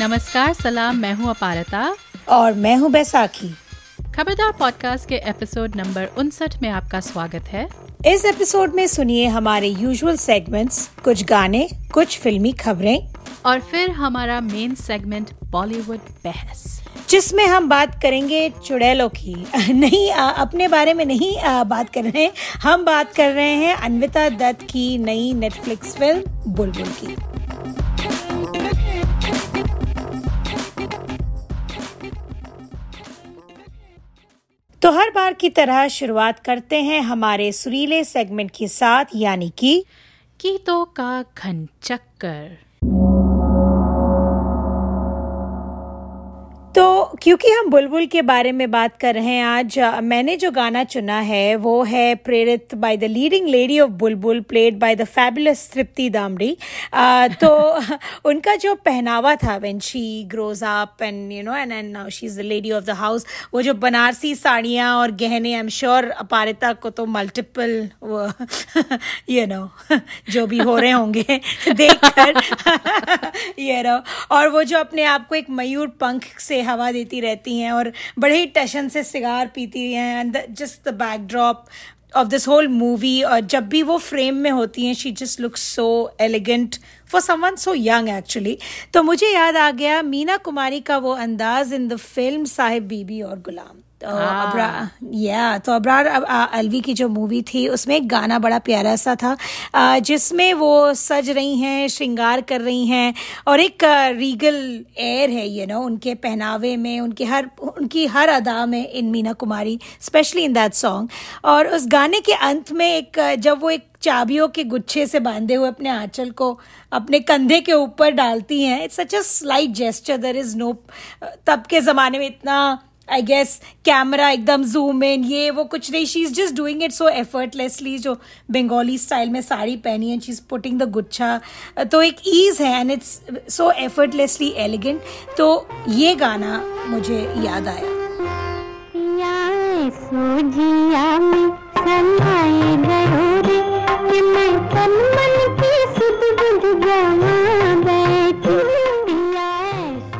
नमस्कार सलाम मैं हूँ अपारता। और मैं हूँ बैसाखी। खबरदार पॉडकास्ट के एपिसोड नंबर उनसठ में आपका स्वागत है। इस एपिसोड में सुनिए हमारे यूजुअल सेगमेंट्स कुछ गाने कुछ फिल्मी खबरें। और फिर हमारा मेन सेगमेंट बॉलीवुड बहस। जिसमें हम बात करेंगे चुड़ैलों की। नहीं आ, अपने बारे में नहीं आ, बात कर रहे हैं। हम बात कर रहे हैं अनविता दत्त की नई नेटफ्लिक्स फ़िल्म बुलबुल की। तो हर बार की तरह शुरुआत करते हैं हमारे सुरीले सेगमेंट के साथ, यानी कि तो का घन चक्कर तो क्योंकि हम बुलबुल के बारे में बात कर रहे हैं आज मैंने जो गाना चुना है वो है प्रेरित by the leading lady of Bulbbul played by the fabulous Tripti Dimri. तो उनका जो पहनावा था when she grows up and you know and and now she is the lady of the house वो जो बनारसी साड़ियाँ और गहने आई एम श्योर अपारिता को तो मल्टीपल यू नो जो भी हो रहे होंगे देखकर यू नो और वो जो अपने आप को एक मयूर पंख से हवा देती रहती हैं और बड़े ही टशन से सिगार पीती हैं and just the backdrop of this whole movie और जब भी वो फ्रेम में होती हैं she just looks so elegant for someone so young actually तो मुझे याद आ गया मीना कुमारी का वो अंदाज in the film Sahib Bibi Aur Ghulam. तो हाँ। या तो अबरार अलवी की जो मूवी थी उसमें एक गाना बड़ा प्यारा सा था जिसमें वो सज रही हैं श्रृंगार कर रही हैं और एक रीगल एयर है यू नो उनके पहनावे में उनके हर उनकी हर अदा में in Meena Kumari especially in that song और उस गाने के अंत में एक जब वो एक चाबियों के गुच्छे से बांधे हुए अपने आंचल को अपने कंधे के ऊपर डालती हैं it's such a slight gesture there is no तब के ज़माने में इतना आई गेस कैमरा एकदम जूम इन ये वो कुछ नहीं she is just doing it so effortlessly जो बंगाली स्टाइल में साड़ी पहनी है शी इज़ पुटिंग द गुच्छा। तो एक ईज है and it's so effortlessly elegant तो ये गाना मुझे याद आया।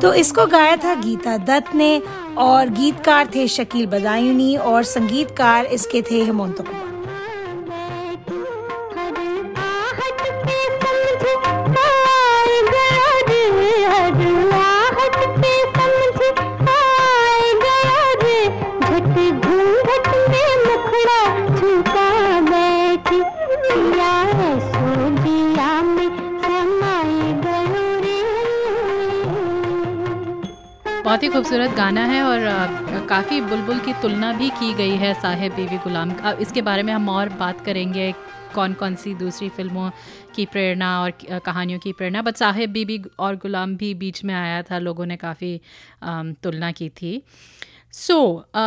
तो इसको गाया था गीता दत्त ने और गीतकार थे शकील बदायूनी और संगीतकार इसके थे हेमंत कुमार बहुत ही खूबसूरत गाना है और काफ़ी बुलबुल की तुलना भी की गई है साहेब बीवी गुलाम का। इसके बारे में हम और बात करेंगे कौन कौन सी दूसरी फ़िल्मों की प्रेरणा और कहानियों की प्रेरणा। बट साहेब बीबी और गुलाम भी बीच में आया था लोगों ने काफ़ी तुलना की थी। सो so,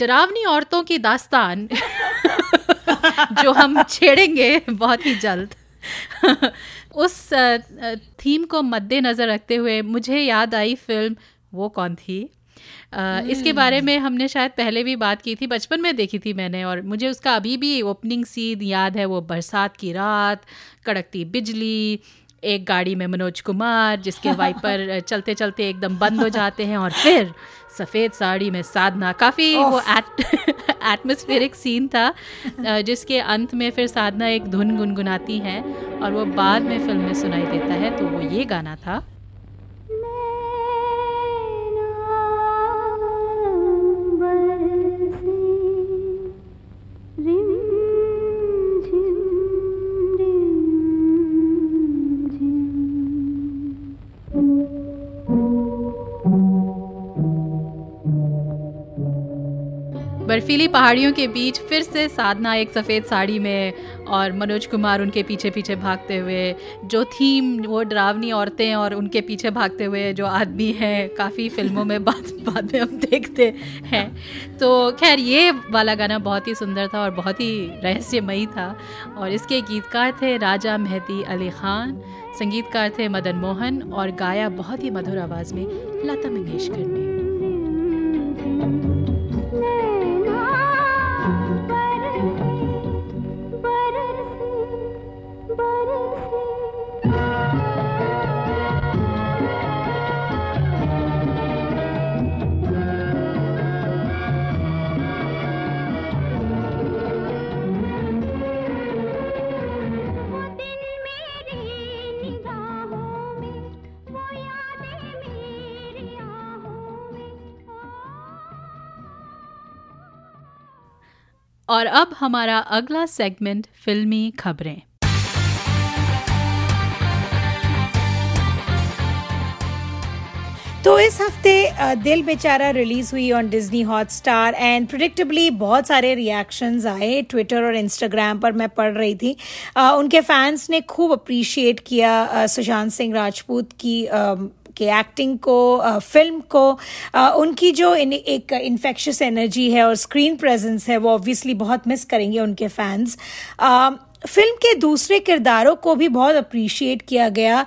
डरावनी औरतों की दास्तान जो हम छेड़ेंगे बहुत ही जल्द। उस थीम को मद्देनज़र रखते हुए मुझे याद आई फ़िल्म वो कौन थी? Uh, इसके बारे में हमने शायद पहले भी बात की थी बचपन में देखी थी मैंने और मुझे उसका अभी भी ओपनिंग सीन याद है वो बरसात की रात कड़कती बिजली एक गाड़ी में मनोज कुमार जिसके वाइपर चलते चलते एकदम बंद हो जाते हैं और फिर सफ़ेद साड़ी में साधना। काफ़ी वो एट एटमोस्फेरिक सीन था जिसके अंत में फिर साधना एक धुन गुनगुनाती है और वो बाद में फ़िल्म में सुनाई देता है तो वो ये गाना था। बर्फीली पहाड़ियों के बीच फिर से साधना एक सफ़ेद साड़ी में और मनोज कुमार उनके पीछे पीछे भागते हुए जो थीम वो डरावनी औरतें और उनके पीछे भागते हुए जो आदमी हैं काफ़ी फ़िल्मों में बाद बाद में हम देखते हैं। तो खैर ये वाला गाना बहुत ही सुंदर था और बहुत ही रहस्यमयी था। और इसके गीतकार थे राजा मेहती अली ख़ान संगीतकार थे मदन मोहन और गाया बहुत ही मधुर आवाज़ में लता मंगेशकर ने। और अब हमारा अगला सेगमेंट फिल्मी खबरें। तो इस हफ़्ते दिल बेचारा रिलीज़ हुई on Disney Hotstar and predictably बहुत सारे रिएक्शंस आए ट्विटर और इंस्टाग्राम पर मैं पढ़ रही थी। उनके फैंस ने खूब अप्रिशिएट किया सुशांत सिंह राजपूत की की एक्टिंग को फ़िल्म को उनकी जो इन, एक इन्फेक्शस एनर्जी है और स्क्रीन प्रेजेंस है वो ऑब्वियसली बहुत मिस करेंगे उनके फैंस फ़िल्म के दूसरे किरदारों को भी बहुत अप्रिशिएट किया गया।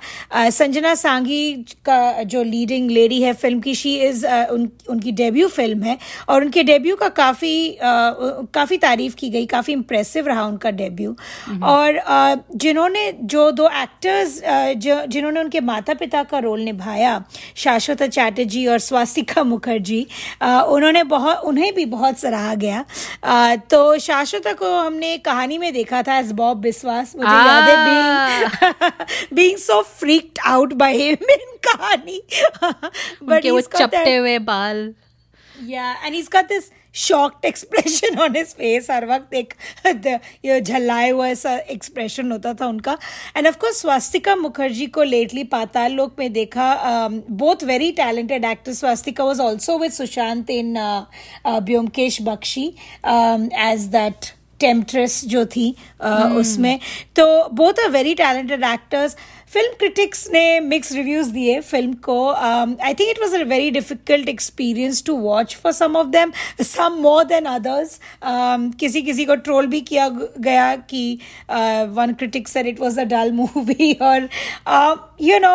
संजना सांगी का जो लीडिंग लेडी है फ़िल्म की शी इज़ उन, उनकी डेब्यू फ़िल्म है और उनके डेब्यू का काफ़ी काफ़ी तारीफ़ की गई काफ़ी इम्प्रेसिव रहा उनका डेब्यू और जिन्होंने जो दो एक्टर्स जो जिन्होंने उनके माता पिता का रोल निभाया शाश्वत चैटर्जी और स्वास्तिका मुखर्जी उन्होंने बहुत उन्हें भी बहुत सराहा गया। तो शाश्वत को हमने कहानी में देखा था एज बॉब बिस्वास मुझे. याद है being being so freaked out by him in Kahaani but वो चपटे हुए बाल। या and he got this shocked expression on his face हर वक्त एक ये झल्लाए हुआ ऐसा एक्सप्रेशन होता था उनका। And of course Swastika Mukherjee को लेटली पाताल लोक में देखा both very talented actor Swastika was also with Sushant in Byomkesh Bakshi as that temptress जो थी hmm. उसमें तो both a very talented actors film critics ने मिक्स रिव्यूज़ दिए film को. I think it was a very difficult experience to watch for some of them some more than others किसी किसी को ट्रोल भी किया गया कि one critic sir it was a dull movie और यू नो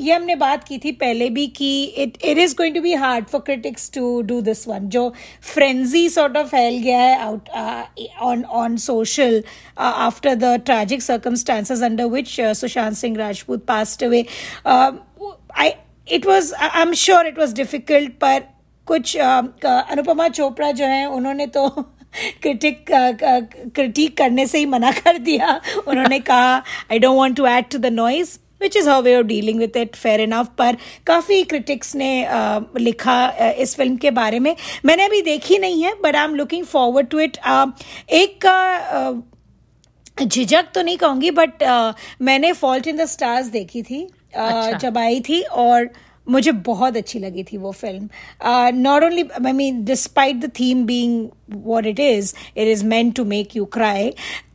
ये हमने बात की थी पहले भी कि it it is going to be hard for critics to do this one जो फ्रेंजी सॉर्ट ऑफ़ फैल गया है out on on social after the tragic circumstances under which Sushant Singh Rajput passed away. Uh, I it was I'm sure it was difficult, पर कुछ अनुपमा चोपड़ा जो है उन्होंने तो क्रिटिक क्रिटिक करने से ही मना कर दिया। उन्होंने कहा I don't want to add to the noise which is how way of dealing with it fair enough पर काफ़ी क्रिटिक्स ने uh, लिखा इस फ़िल्म के बारे में। मैंने अभी देखी नहीं है but I am looking forward to it एक झिझक तो नहीं कहूँगी बट uh, मैंने फॉल्ट इन द स्टार्स देखी थी uh, अच्छा। जब आई थी और मुझे बहुत अच्छी लगी थी वो film not only I mean despite the theme being what it is it is meant to make you cry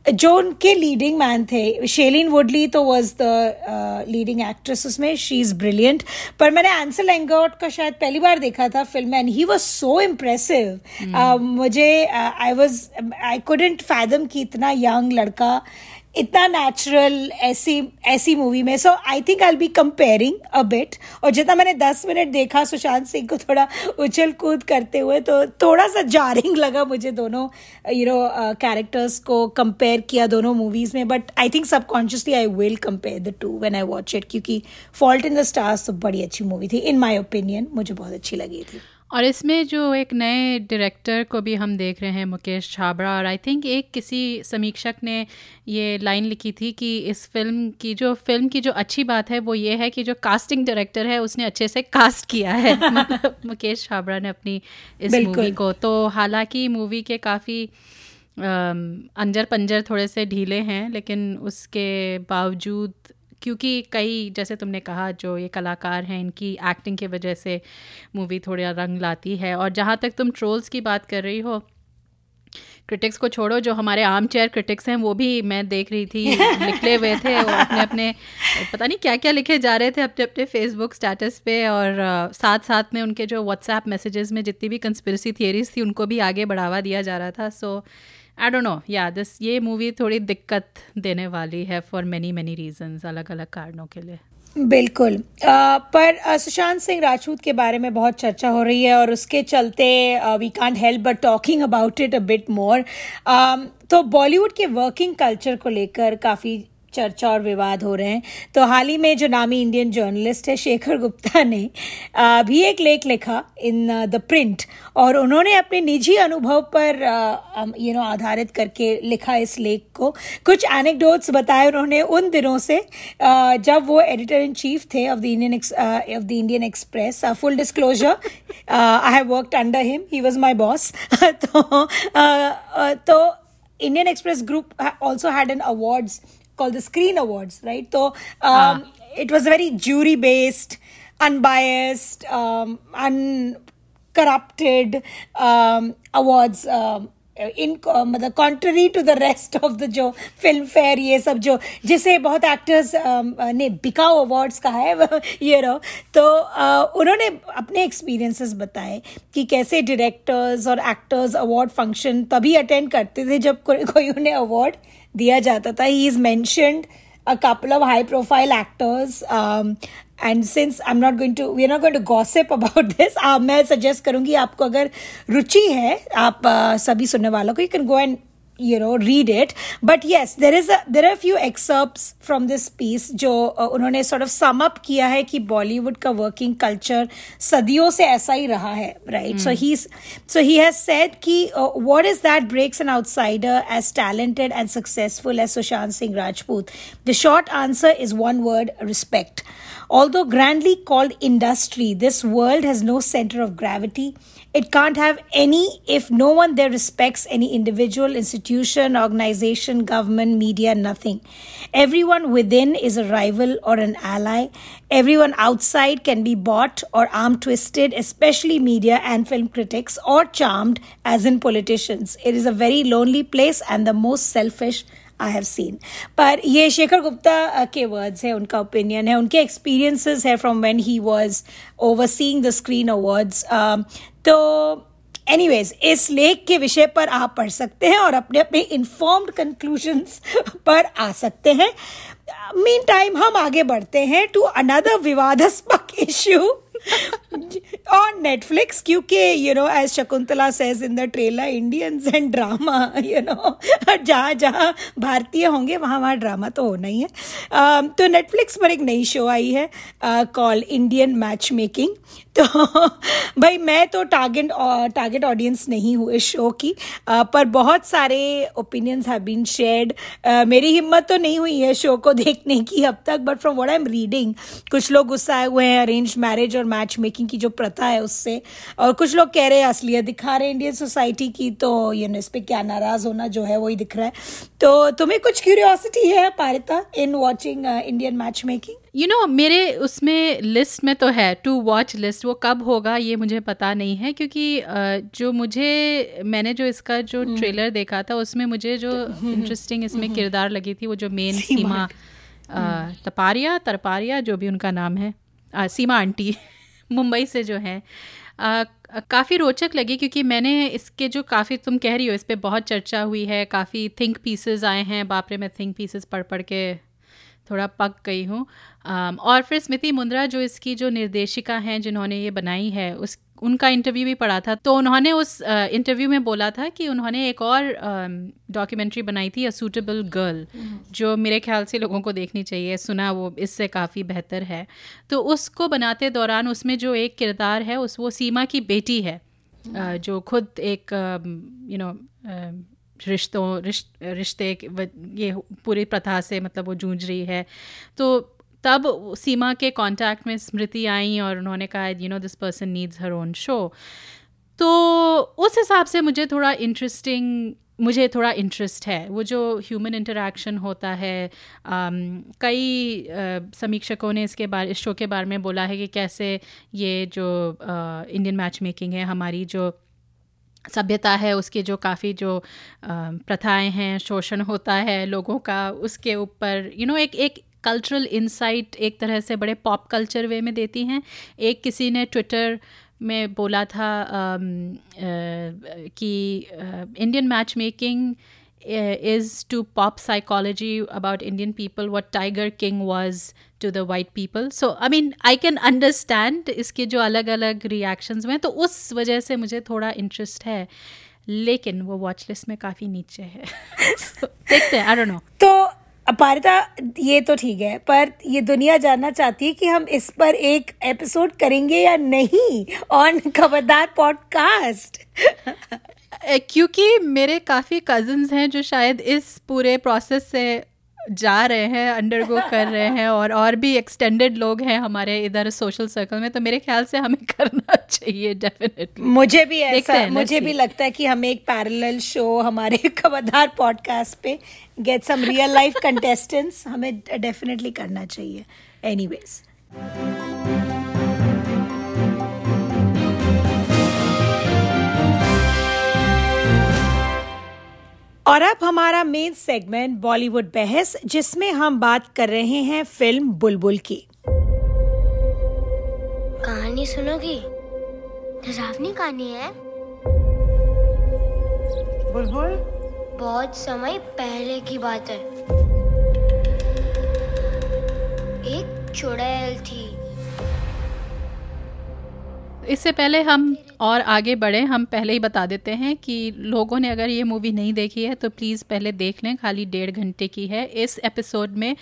जो उनके लीडिंग मैन थे शेलिन वुडली तो वॉज़ द लीडिंग एक्ट्रेस उसमें शी इज़ ब्रिलियंट पर मैंने आंसर लैंगआउट का शायद पहली बार देखा था film and he was so impressive मुझे I was I couldn't fathom कि इतना यंग लड़का इतना नेचुरल ऐसी ऐसी मूवी में so I think I be comparing a bit और जितना मैंने दस मिनट देखा सुशांत सिंह को थोड़ा उछल कूद करते हुए तो थोड़ा सा जारिंग लगा मुझे दोनों यू नो कैरेक्टर्स को कंपेयर किया दोनों मूवीज़ में. But I think subconsciously I will compare the two when I watch it क्योंकि फॉल्ट इन द स्टार्स तो बड़ी अच्छी मूवी थी इन माई ओपिनियन मुझे बहुत अच्छी लगी थी। और इसमें जो एक नए डायरेक्टर को भी हम देख रहे हैं मुकेश छाबड़ा और आई थिंक एक किसी समीक्षक ने ये लाइन लिखी थी कि इस फ़िल्म की जो फ़िल्म की जो अच्छी बात है वो ये है कि जो कास्टिंग डायरेक्टर है उसने अच्छे से कास्ट किया है। मतलब मुकेश छाबड़ा ने अपनी इस मूवी को। तो हालाँकि मूवी के काफ़ी अंजर पंजर थोड़े से ढीले हैं लेकिन उसके बावजूद क्योंकि कई जैसे तुमने कहा जो ये कलाकार हैं इनकी एक्टिंग की वजह से मूवी थोड़ा रंग लाती है। और जहाँ तक तुम ट्रोल्स की बात कर रही हो क्रिटिक्स को छोड़ो जो हमारे आम चेयर क्रिटिक्स हैं वो भी मैं देख रही थी निकले हुए थे और अपने अपने पता नहीं क्या क्या लिखे जा रहे थे अपने अपने फेसबुक स्टेटस पे। और साथ साथ में उनके जो व्हाट्सएप मैसेजेस में जितनी भी कंस्पिरसी थियरीज थी उनको भी आगे बढ़ावा दिया जा रहा था। सो आई डोंट नो या दिस ये मूवी थोड़ी दिक्कत देने वाली है फॉर मेनी मेनी रीजंस अलग अलग कारणों के लिए। बिल्कुल। आ, पर सुशांत सिंह राजपूत के बारे में बहुत चर्चा हो रही है और उसके चलते we can't help but talking about it a bit more तो बॉलीवुड के वर्किंग कल्चर को लेकर काफ़ी चर्चा और विवाद हो रहे हैं। तो हाल ही में जो नामी इंडियन जर्नलिस्ट है, शेखर गुप्ता ने भी एक लेख लिखा इन द प्रिंट और उन्होंने अपने निजी अनुभव पर यू नो आधारित करके लिखा इस लेख को। कुछ एनेक्डोट्स बताए उन्होंने उन दिनों से जब वो एडिटर इन चीफ थे of the Indian of the Indian Express full disclosure I have worked under him he was my boss तो तो Indian Express Group also had an awards called the Screen Awards, right? So um, ah. it was very jury based, unbiased, um, uncorrupted um, awards. Um, इन मतलब contrary to the rest of the जो Filmfare ये सब जो जिसे बहुत actors ने बिकाओ awards कहा है ये रहो तो उन्होंने अपने एक्सपीरियंसेस बताए कि कैसे डायरेक्टर्स और एक्टर्स अवार्ड फ़ंक्शन तभी अटेंड करते थे जब कोई उन्हें अवार्ड दिया जाता था। He is mentioned a couple of high profile um, and since I am not going to we are not going to gossip about this मैं सजेस्ट करूँगी आपको अगर रुचि है आप uh, सभी सुनने वालों को you can go and you know read it but yes there is a there are a few excerpts from this piece जो uh, उन्होंने sort of sum up किया है कि बॉलीवुड का वर्किंग कल्चर सदियों से ऐसा ही रहा है right so he so he has said कि what is that breaks an outsider as talented and successful as Sushant Singh Rajput the short answer is one word respect Although grandly called industry, this world has no center of gravity. It can't have any if no one there respects any individual, institution, organization, government, media, nothing. Everyone within is a rival or an ally. Everyone outside can be bought or arm twisted, especially media and film critics, or charmed, as in politicians. It is a very lonely place and the most selfish I have seen पर ये शेखर गुप्ता के words है उनका opinion है उनके experiences है from when he was overseeing the screen awards तो anyways इस लेख के विषय पर आप पढ़ सकते हैं और अपने अपने इन्फॉर्म्ड कंक्लूजन्स पर आ सकते हैं। मीन टाइम हम आगे बढ़ते हैं टू अनदर विवादास्पद इश्यू on Netflix क्योंकि you know as Shakuntala says in the trailer Indians and drama you know जहाँ जहाँ भारतीय होंगे वहाँ वहाँ ड्रामा तो होना ही है। Uh, तो नेटफ्लिक्स पर एक नई शो आई है कॉल इंडियन मैच मेकिंग तो भाई मैं तो टारगेट टारगेट ऑडियंस नहीं हूँ इस शो की। Uh, पर बहुत सारे ओपिनियंस हैव बीन शेयर्ड मेरी हिम्मत तो नहीं हुई है शो को देखने की अब तक but from what I am reading कुछ लोग गुस्सा आए हुए हैं अरेंज मैरिज और मैच मेकिंग की जो प्रथा है उससे और कुछ लोग कह रहे हैं असलियत दिखा रहे हैं इंडियन सोसाइटी की तो ये इस पर क्या नाराज़ होना जो है वही दिख रहा है तो तुम्हें कुछ क्यूरियोसिटी है Parita in watching Indian match making you know मेरे उसमें लिस्ट में तो है टू वॉच लिस्ट वो कब होगा ये मुझे पता नहीं है क्योंकि जो मुझे मैंने जो इसका जो ट्रेलर हम्म। देखा था उसमें मुझे जो इंटरेस्टिंग हम्म। इसमें हम्म। किरदार लगी थी वो जो मेन सीमा तपारिया तरपारिया जो भी उनका नाम है सीमा आंटी मुंबई से जो हैं। काफ़ी रोचक लगी क्योंकि मैंने इसके जो काफ़ी, तुम कह रही हो इस पर बहुत चर्चा हुई है, काफ़ी थिंक पीसेस आए हैं। बापरे मैं थिंक पीसेस पढ़ पढ़ के थोड़ा पक गई हूँ। और फिर स्मृति मुंद्रा जो इसकी जो निर्देशिका हैं, जिन्होंने ये बनाई है, उस उनका इंटरव्यू भी पढ़ा था। तो उन्होंने उस इंटरव्यू में बोला था कि उन्होंने एक और डॉक्यूमेंट्री बनाई थी अ सूटेबल गर्ल जो मेरे ख्याल से लोगों को देखनी चाहिए। सुना वो इससे काफ़ी बेहतर है। तो उसको बनाते दौरान उसमें जो एक किरदार है उस वो सीमा की बेटी है जो खुद एक यू नो रिश्तों रिश्ते ये पूरी प्रथा से मतलब वो जूझ रही है। तो तब सीमा के कांटेक्ट में स्मृति आई और उन्होंने कहा you know this person needs her own show तो उस हिसाब से मुझे थोड़ा इंटरेस्टिंग मुझे थोड़ा इंटरेस्ट है। वो जो ह्यूमन इंटरेक्शन होता है um, कई uh, समीक्षकों ने इसके बारे इस शो के बारे में बोला है कि कैसे ये जो इंडियन मैच मेकिंग है हमारी जो सभ्यता है उसके जो काफ़ी जो प्रथाएँ हैं शोषण होता है लोगों का उसके ऊपर यू नो एक एक कल्चरल इंसाइट एक तरह से बड़े पॉप कल्चर वे में देती हैं। एक किसी ने ट्विटर में बोला था कि Indian match making is to pop psychology about Indian people what Tiger King was to the white people so I mean I can understand इसके जो अलग अलग रिएक्शंस हुए तो उस वजह से मुझे थोड़ा इंटरेस्ट है। लेकिन वो वॉचलिस्ट में काफ़ी नीचे है। देखते हैं आई डोंट नो तो अपारिता, ये तो ठीक है, पर ये दुनिया जानना चाहती है कि हम इस पर एक एपिसोड करेंगे या नहीं ऑन खबरदार पॉडकास्ट क्योंकि मेरे काफ़ी कजन्स हैं जो शायद इस पूरे प्रोसेस से जा रहे हैं अंडरगो कर रहे हैं और और भी एक्सटेंडेड लोग हैं हमारे इधर सोशल सर्कल में तो मेरे ख्याल से हमें करना चाहिए डेफिनेटली मुझे भी ऐसा मुझे भी लगता है कि हमें एक पैरेलल शो हमारे खबरदार पॉडकास्ट पे get some real life contestants हमें डेफिनेटली करना चाहिए. एनीवेज और अब हमारा मेन सेगमेंट बॉलीवुड बहस जिसमें हम बात कर रहे हैं फ़िल्म बुलबुल की। कहानी सुनोगी? डरावनी कहानी है? बुलबुल? बहुत समय पहले की बात है। एक चुड़ैल थी। इससे पहले हम और आगे बढ़े हम पहले ही बता देते हैं कि लोगों ने अगर ये मूवी नहीं देखी है तो प्लीज़ पहले देख लें खाली डेढ़ घंटे की है। इस एपिसोड में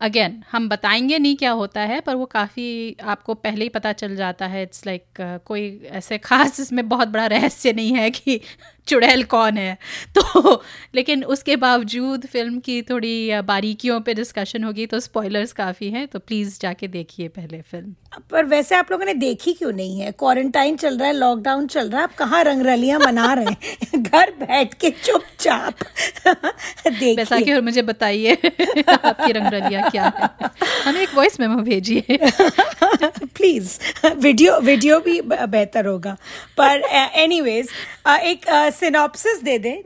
अगेन हम बताएँगे नहीं क्या होता है पर वो काफ़ी आपको पहले ही पता चल जाता है। इट्स लाइक like, uh, कोई ऐसे खास इसमें बहुत बड़ा रहस्य नहीं है कि चुड़ैल कौन है? तो लेकिन उसके बावजूद फ़िल्म की थोड़ी बारीकियों पे डिस्कशन होगी तो स्पॉयलर्स काफ़ी हैं तो प्लीज़ जाके देखिए पहले फ़िल्म पर वैसे आप लोगों ने देखी क्यों नहीं है? क्वारंटाइन चल रहा है लॉकडाउन चल रहा है आप कहाँ रंगरलियाँ मना रहे हैं? घर बैठ के चुपचाप देखिए। कि और मुझे बताइए आपकी रंगरलियाँ क्या है? हमें एक वॉइस मेमो भेजिए। प्लीज़ वीडियो वीडियो भी बेहतर होगा। पर एनीवेज एक सिनॉप्सिस दे दें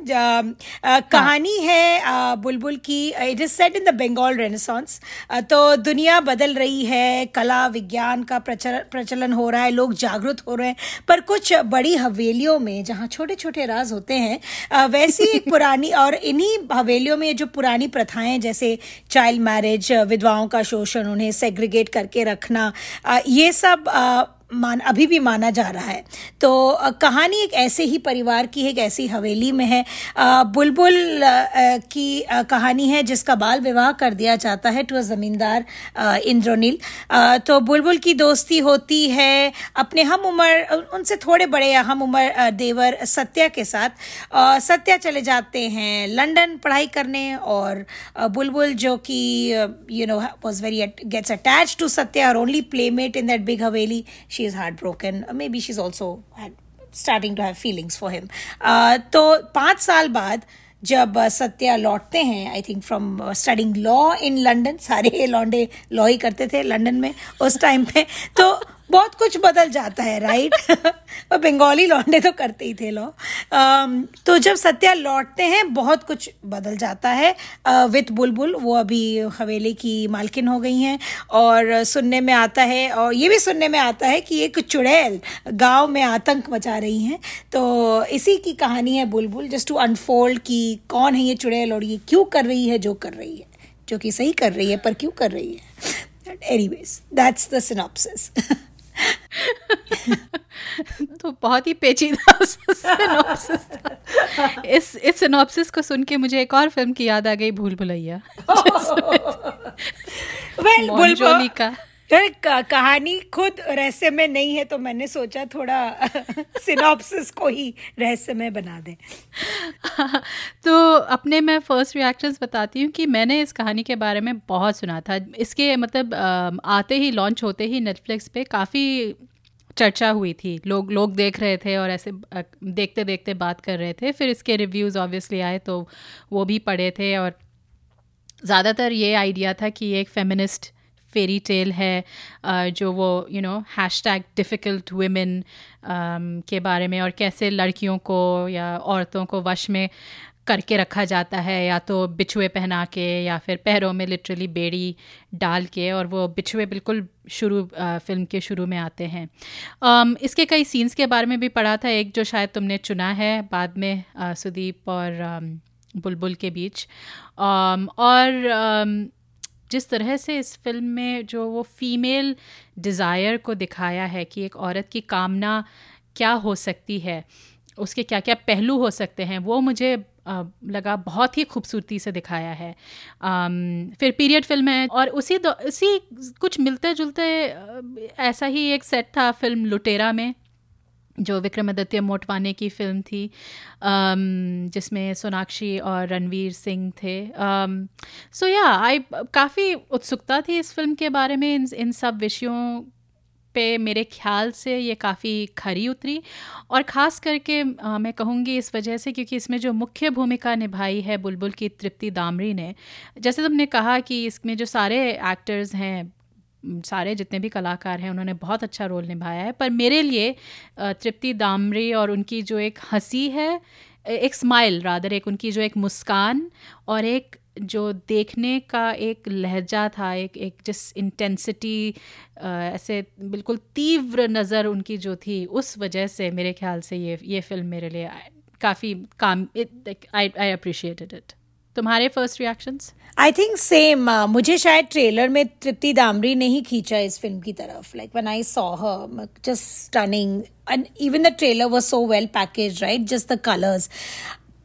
कहानी है बुलबुल की it is set in the Bengal renaissance तो दुनिया बदल रही है कला विज्ञान का प्रचल, प्रचलन हो रहा है लोग जागरूक हो रहे हैं पर कुछ बड़ी हवेलियों में जहाँ छोटे छोटे राज होते हैं वैसी एक पुरानी और इन्हीं हवेलियों में जो पुरानी प्रथाएँ जैसे चाइल्ड मैरिज विधवाओं का शोषण उन्हें सेग्रीगेट करके रखना ये सब मान, अभी भी माना जा रहा है। तो कहानी एक ऐसे ही परिवार की है, एक ऐसी हवेली में है। बुलबुल की कहानी है जिसका बाल विवाह कर दिया जाता है। टू अ जमींदार इंद्रोनील। तो बुलबुल की दोस्ती होती है अपने हम उम्र उनसे थोड़े बड़े या हम उम्र देवर सत्या के साथ। सत्या चले जाते हैं लंदन पढ़ाई करने और बुलबुल जो कि you know was very gets attach to Satya और only playmate in that big haveli. She is heartbroken. Maybe she's also had, starting to have feelings for him. Uh, तो पाँच साल बाद जब सत्या लौटते हैं I think from studying law in London सारे लॉन्डे लॉ ही करते थे लंदन में उस टाइम पे तो बहुत कुछ बदल जाता है राइट और बंगाली लौंडे तो करते ही थे लो। तो जब सत्या लौटते हैं बहुत कुछ बदल जाता है। विथ बुलबुल वो अभी हवेली की मालकिन हो गई हैं। और सुनने में आता है और ये भी सुनने में आता है कि एक चुड़ैल गाँव में आतंक मचा रही हैं। तो इसी की कहानी है बुलबुल जस्ट टू अनफोल्ड कि कौन है ये चुड़ैल और ये क्यों कर रही है जो कर रही है। जो कि सही कर रही है पर क्यों कर रही है। एनीवेज दैट्स द सिनॉप्सिस तो बहुत ही पेचीदा सिनॉप्सिस इस इस सिनॉप्सिस को सुन के मुझे एक और फ़िल्म की याद आ गई भूल भुलैया। वेल well, का कहानी खुद रहस्य में नहीं है तो मैंने सोचा थोड़ा सिनॉप्सिस को ही रहस्य में बना दें। तो अपने मैं फ़र्स्ट रिएक्शंस बताती हूँ कि मैंने इस कहानी के बारे में बहुत सुना था। इसके मतलब आते ही लॉन्च होते ही नेटफ्लिक्स पे काफ़ी चर्चा हुई थी। लोग लोग देख रहे थे और ऐसे देखते देखते बात कर रहे थे। फिर इसके रिव्यूज़ ऑब्वियसली आए तो वो भी पढ़े थे और ज़्यादातर ये आइडिया था कि एक फेमिनिस्ट फेरी टेल है जो वो you know hashtag difficult women के बारे में और कैसे लड़कियों को या औरतों को वश में करके रखा जाता है या तो बिछुए पहना के या फिर पैरों में लिटरली बेड़ी डाल के और वो बिछुए बिल्कुल शुरू फ़िल्म के शुरू में आते हैं। Um, इसके कई सीन्स के बारे में भी पढ़ा था एक जो शायद तुमने चुना है बाद में सुदीप और um, बुलबुल के बीच। Um, और um, जिस तरह से इस फ़िल्म में जो वो फीमेल डिज़ायर को दिखाया है कि एक औरत की कामना क्या हो सकती है, उसके क्या क्या पहलू हो सकते हैं, वो मुझे लगा बहुत ही खूबसूरती से दिखाया है। फिर पीरियड फ़िल्म है और उसी उसी कुछ मिलते जुलते ऐसा ही एक सेट था फ़िल्म लुटेरा में। जो विक्रमादित्य मोटवाने की फ़िल्म थी जिसमें सोनाक्षी और रणवीर सिंह थे। सो या आई काफ़ी उत्सुकता थी इस फ़िल्म के बारे में इन इन सब विषयों पे मेरे ख्याल से ये काफ़ी खरी उतरी। और ख़ास करके आ, मैं कहूँगी इस वजह से क्योंकि इसमें जो मुख्य भूमिका निभाई है बुलबुल की तृप्ति दामरी ने जैसे तुमने कहा कि इसमें जो सारे एक्टर्स हैं सारे जितने भी कलाकार हैं, उन्होंने बहुत अच्छा रोल निभाया है। पर मेरे लिए तृप्ति दामरी और उनकी जो एक हँसी है एक स्माइल रादर एक उनकी जो एक मुस्कान और एक जो देखने का एक लहजा था, एक एक जिस इंटेंसिटी ऐसे बिल्कुल तीव्र नज़र उनकी जो थी, उस वजह से मेरे ख्याल से ये ये फ़िल्म मेरे लिए काफ़ी काम आई आई अप्रिशिएटेड इट तुम्हारे first reactions I think same मुझे शायद ट्रेलर में तृप्ति दामरी ने ही खींचा इस फ़िल्म की तरफ़. Like one I saw her just stunning and even the trailer was so well package right just the colours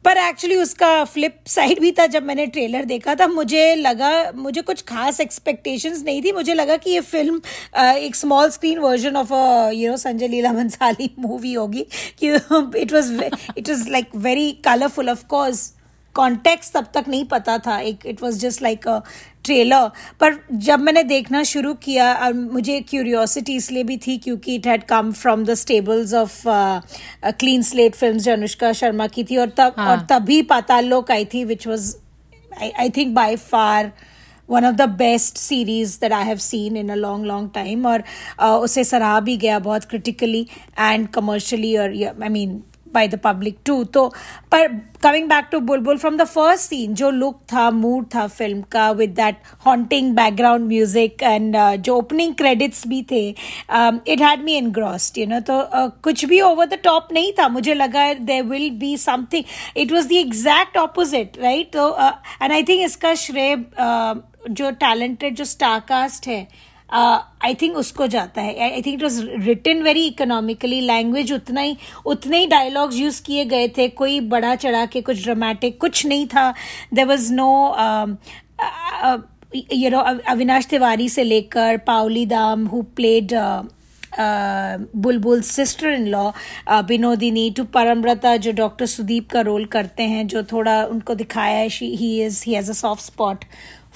पर एक्चुअली उसका फ्लिप साइड भी था, जब मैंने ट्रेलर देखा था, मुझे लगा, मुझे कुछ खास एक्सपेक्टेशंस नहीं थी. मुझे लगा कि ये फ़िल्म एक small screen version of you know Sanjay Leela Bhansali movie होगी. कि it was it was like very colourful of course context तब तक नहीं पता था। एक it was just like a trailer पर जब मैंने देखना शुरू किया और मुझे क्यूरियोसिटी इसलिए भी थी क्योंकि it had come from the stables of Clean Slate Filmz जो अनुष्का शर्मा की थी। और तब हाँ. और तभी पाताल लोक आई थी which was I think by far one of the best series that I have seen in a long long time और uh, उसे सराहा भी गया बहुत क्रिटिकली एंड कमर्शली और I mean by the public too तो पर coming back to Bulbul from the first scene जो look था mood था film का with that haunting background music and uh, जो opening credits भी थे um, it had me engrossed you know तो uh, कुछ भी over the top नहीं था मुझे लगा there will be something it was the exact opposite right तो uh, and I think इसका श्रेय uh, जो talented जो cast है आई uh, थिंक उसको जाता है. I think it was written very economically language उतना ही उतने ही डायलॉग्स यूज़ किए गए थे. कोई बड़ा चढ़ा के कुछ ड्रामेटिक कुछ नहीं था. There was no you know Avinash Tiwari से लेकर Paoli Dam who played Bulbul sister in law Binodini to Parambrata जो डॉक्टर सुदीप का रोल करते हैं जो थोड़ा उनको दिखाया है he is he has a soft spot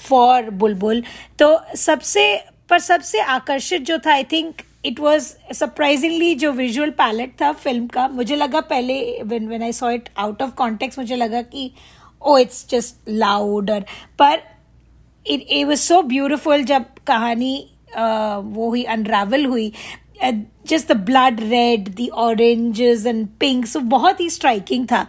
for Bulbul. तो सबसे पर सबसे आकर्षित जो था I think it was surprisingly जो विजुअल पैलेट था फ़िल्म का मुझे लगा पहले when when I saw it out of context मुझे लगा कि ओ इट्स जस्ट लाउड और पर it a was so beautiful जब कहानी uh, वो हुई अनरावल हुई। Just the blood red the oranges and pink so बहुत ही स्ट्राइकिंग था।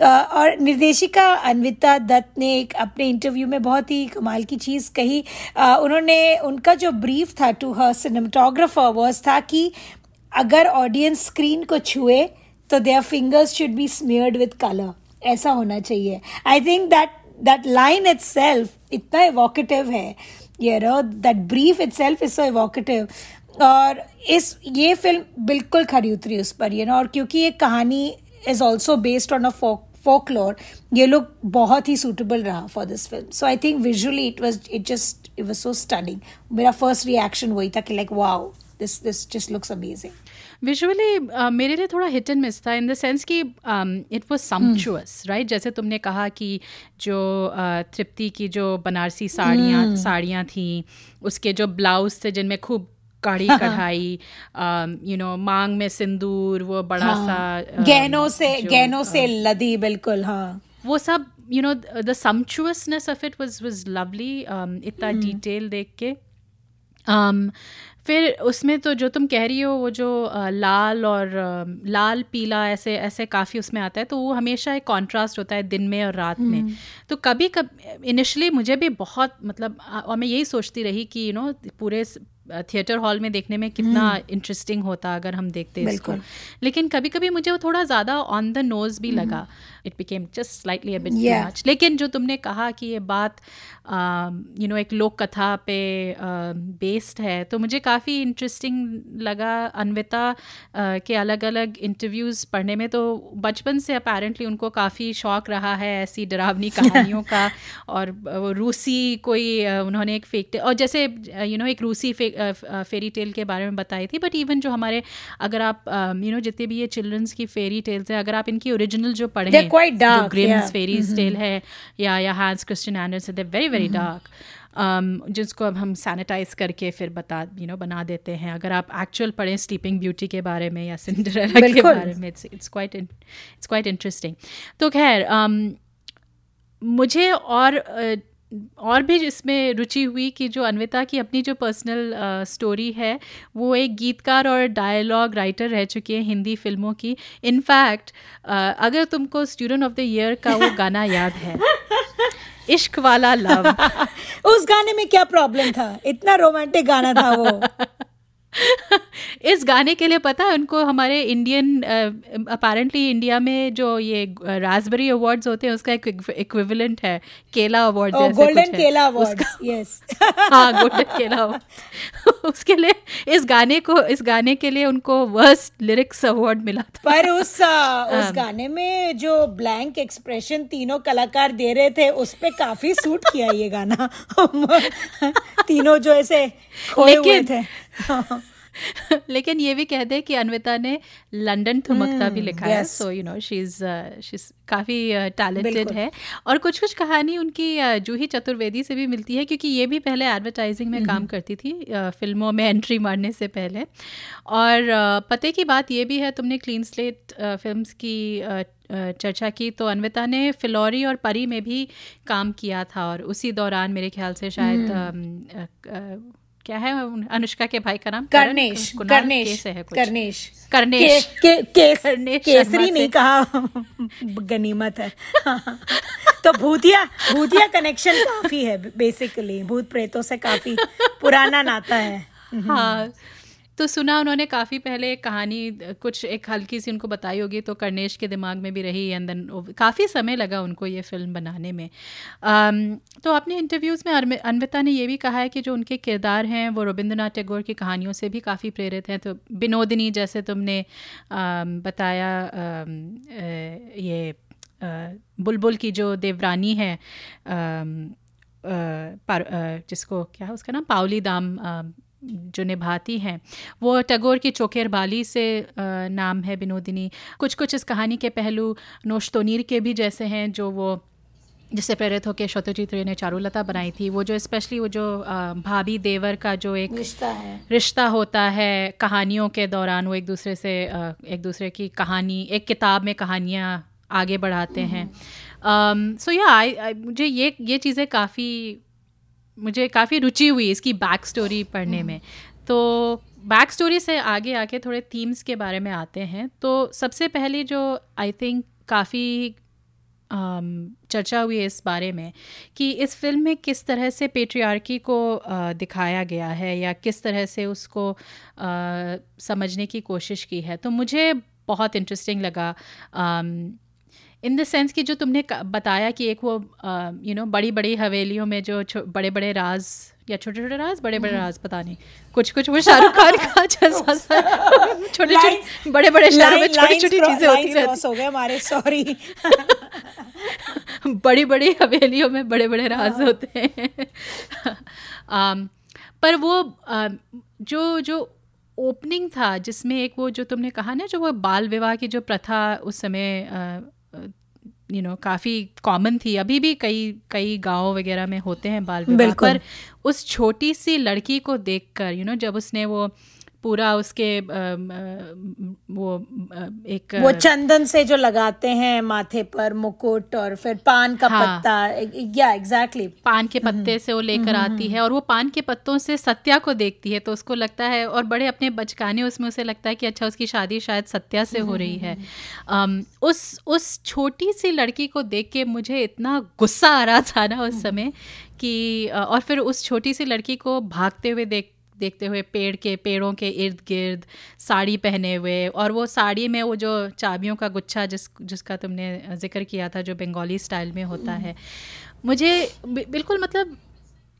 Uh, और निर्देशिका अनविता दत्त ने एक अपने इंटरव्यू में बहुत ही कमाल की चीज़ कही। Uh, उन्होंने उनका जो ब्रीफ था टू हर सिनेमाटोग्राफर वॉज़ था कि अगर ऑडियंस स्क्रीन को छुए तो their fingers should be smeared with colour ऐसा होना चाहिए। I think that that line itself इतना इवोकेटिव है। You that brief itself is so evocative और इस ये फ़िल्म बिल्कुल खरी उतरी उस पर ये ना और क्योंकि ये कहानी is also based on a folk folklore ये लोग बहुत ही सूटेबल रहा for this film so I think visually it was it just it was so stunning मेरा फ़र्स्ट रिएक्शन वही था कि like wow this this just looks amazing visually uh, मेरे लिए थोड़ा हिट एंड मिस था इन द सेंस कि it was sumptuous right जैसे तुमने कहा कि जो uh, तृप्ति की जो बनारसी साड़ियाँ hmm. साड़ियाँ थी उसके जो ब्लाउज थे जिनमें खूब कड़ी कढ़ाई यू नो मांग में सिंदूर वो बड़ा हाँ, सा गहनों से गहनों से लदी बिल्कुल हाँ। वो सब you know the sumptuousness of it was was lovely इतना डिटेल हम्म। देख के। Um, फिर उसमें तो जो तुम कह रही हो वो जो लाल और लाल पीला ऐसे ऐसे काफ़ी उसमें आता है तो वो हमेशा एक कॉन्ट्रास्ट होता है दिन में और रात में। हम्म। तो कभी कभी इनिशली मुझे भी बहुत मतलब और मैं यही सोचती रही कि यू नो पूरे थिएटर हॉल में देखने में कितना इंटरेस्टिंग होता अगर हम देखते इसको। लेकिन कभी कभी मुझे वो थोड़ा ज़्यादा ऑन द नोज़ भी लगा। It became just slightly a bit Yeah. Much लेकिन जो तुमने कहा कि ये बात यू नो you know, एक लोक कथा पे बेस्ड uh, है तो मुझे काफ़ी इंटरेस्टिंग लगा अनविता uh, के अलग अलग इंटरव्यूज़ पढ़ने में। तो बचपन से अपेरेंटली उनको काफ़ी शौक रहा है ऐसी डरावनी कहानियों का और वो रूसी कोई uh, उन्होंने एक फेक और जैसे यू नो एक रूसी फे, फेरी टेल के बारे में बताई थी बट इवन जो हमारे अगर आप यू नो जितने भी ये चिल्ड्रंस की फेरी टेल्स हैं अगर आप इनकी ओरिजिनल जो पढ़े They're डार्क जो dark, ग्रिम्स. फेरीज टेल है या या Hans Christian Andersen they very very dark जिसको अब हम सैनिटाइज करके फिर बता यू you नो know, बना देते हैं। अगर आप एक्चुअल पढ़ें स्लीपिंग ब्यूटी के बारे में या सिंड्रेला के बारे में it's it's quite it's quite interesting तो खैर um, मुझे और अ, और भी इसमें रुचि हुई कि जो अनविता की अपनी जो पर्सनल स्टोरी है वो एक गीतकार और डायलॉग राइटर रह चुकी है हिंदी फ़िल्मों की। इनफैक्ट अगर तुमको स्टूडेंट ऑफ़ द ईयर का वो गाना याद है इश्क वाला लव। उस गाने में क्या प्रॉब्लम था? इतना रोमांटिक गाना था वो। इस गाने के लिए पता है उनको हमारे इंडियन अपेरेंटली इंडिया में जो ये रास्बेरी अवार्ड्स होते हैं उसका एक इक्विवेलेंट है Kela Award oh Golden Kela Award yes हाँ गोल्डन केला अवार्ड उसके लिए इस गाने को इस गाने के लिए उनको वर्स्ट लिरिक्स अवार्ड मिला था। पर उस उस गाने में जो ब्लैंक एक्सप्रेशन तीनों कलाकार दे रहे थे उस पे काफ़ी सूट किया ये गाना। तीनों जो ऐसे खोए हुए थे। लेकिन ये भी कह दे कि अनविता ने लंदन थुमकता भी लिखा है so you know she is she काफ़ी टैलेंटेड। है। और कुछ कुछ कहानी उनकी uh, जूही चतुर्वेदी से भी मिलती है क्योंकि ये भी पहले एडवर्टाइजिंग में काम करती थी uh, फ़िल्मों में एंट्री मारने से पहले। और uh, पते की बात ये भी है तुमने क्लीन स्लेट फिल्म्स की चर्चा की तो अनविता ने फिलौरी और परी में भी काम किया था और उसी दौरान मेरे ख्याल से शायद um, uh, uh, क्या है? अनुष्का के भाई का नाम कर्णेश कर्णेश है कर्णेश। कर्नेश कर्नेश के, के, केस, कर्नेश केसरी नहीं कहा। गनीमत है। तो भूतिया भूतिया कनेक्शन काफ़ी है बेसिकली भूत प्रेतों से काफ़ी पुराना नाता है। हाँ तो सुना उन्होंने काफ़ी पहले एक कहानी कुछ एक हल्की सी उनको बताई होगी तो कर्नेश के दिमाग में भी रही एंड देन काफ़ी समय लगा उनको ये फ़िल्म बनाने में। um, तो अपने इंटरव्यूज़ में अनविता ने यह भी कहा है कि जो उनके किरदार हैं वो रविंद्रनाथ टैगोर की कहानियों से भी काफ़ी प्रेरित हैं। तो विनोदिनी जैसे तुमने um, बताया um, अ, ये बुलबुल की जो देवरानी है पर, अ, जिसको क्या है उसका नाम? पावली दाम जो निभाती हैं वो टैगोर की चोकेर बाली से नाम है बिनोदिनी। कुछ कुछ इस कहानी के पहलू नोश्तोनीर के भी जैसे हैं जो वो जिससे प्रेरित होकर शतुजीत रे ने चारुलता बनाई थी। वो जो स्पेशली वो जो भाभी देवर का जो एक रिश्ता है। रिश्ता होता है कहानियों के दौरान वो एक दूसरे से एक दूसरे की कहानी एक किताब में कहानियाँ आगे बढ़ाते हैं। सो या आई मुझे ये ये चीज़ें काफ़ी मुझे काफ़ी रुचि हुई इसकी बैक स्टोरी पढ़ने में। तो बैक स्टोरी से आगे आके थोड़े थीम्स के बारे में आते हैं। तो सबसे पहले जो आई थिंक काफ़ी चर्चा हुई है इस बारे में कि इस फ़िल्म में किस तरह से पेट्रियार्की को दिखाया गया है या किस तरह से उसको समझने की कोशिश की है। तो मुझे बहुत इंटरेस्टिंग लगा इन द सेंस कि जो तुमने बताया कि एक वो यू नो बड़ी बड़ी हवेलियों में जो बड़े बड़े राज या छोटे छोटे राज बड़े बड़े राज पता नहीं। कुछ कुछ वो शाहरुख खान का जैसा छोटे छोटे बड़े बड़े शहरों में छोटी छोटी चीज़ें होती रहती हो गए हमारे सॉरी बड़ी बड़ी हवेलियों में बड़े बड़े राज होते हैं। पर वो जो जो ओपनिंग था जिसमें एक वो जो तुमने कहा ना जो वो बाल विवाह की जो प्रथा उस समय यू नो काफ़ी कॉमन थी अभी भी कई कई गाँव वगैरह में होते हैं बाल विवाह बिल्कुल। पर उस छोटी सी लड़की को देखकर यू नो जब उसने वो पूरा उसके वो एक वो चंदन से जो लगाते हैं माथे पर मुकुट और फिर पान का हाँ। पत्ता या एग्जैक्टली exactly. पान के पत्ते से वो लेकर आती है और वो पान के पत्तों से सत्या को देखती है तो उसको लगता है और बड़े अपने बचकाने उसमें उसे लगता है कि अच्छा उसकी शादी शायद सत्या से हो रही है। um, उस उस छोटी सी लड़की को देख के मुझे इतना गुस्सा आ रहा था ना उस समय कि और फिर उस छोटी सी लड़की को भागते हुए देख देखते हुए पेड़ के, पेड़ों के इर्द गिर्द साड़ी पहने हुए और वो साड़ी में वो जो चाबियों का गुच्छा जिस, जिसका तुमने ज़िक्र किया था जो बंगाली स्टाइल में होता है। मुझे बिल्कुल मतलब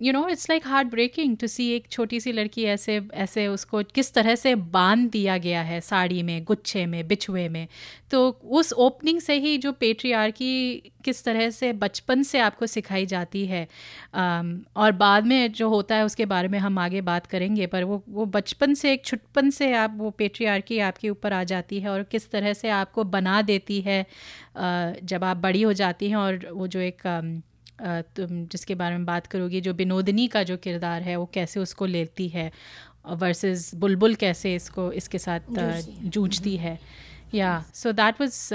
you know it's like heartbreaking to see एक छोटी सी लड़की ऐसे ऐसे उसको किस तरह से बाँध दिया गया है साड़ी में गुच्छे में बिछुए में। तो उस ओपनिंग से ही जो पेट्रियार की किस तरह से बचपन से आपको सिखाई जाती है um, और बाद में जो होता है उसके बारे में हम आगे बात करेंगे पर वो वो बचपन से एक छुटपन से आप वो पेट्रियार की आपके ऊपर आ जाती है और किस तरह से आपको बना देती है uh, जब आप बड़ी हो जाती हैं और वो जो एक um, तुम जिसके बारे में बात करोगी जो विनोदनी का जो किरदार है वो कैसे उसको लेती है वर्सेस बुलबुल कैसे इसको इसके साथ जूझती है। या so that was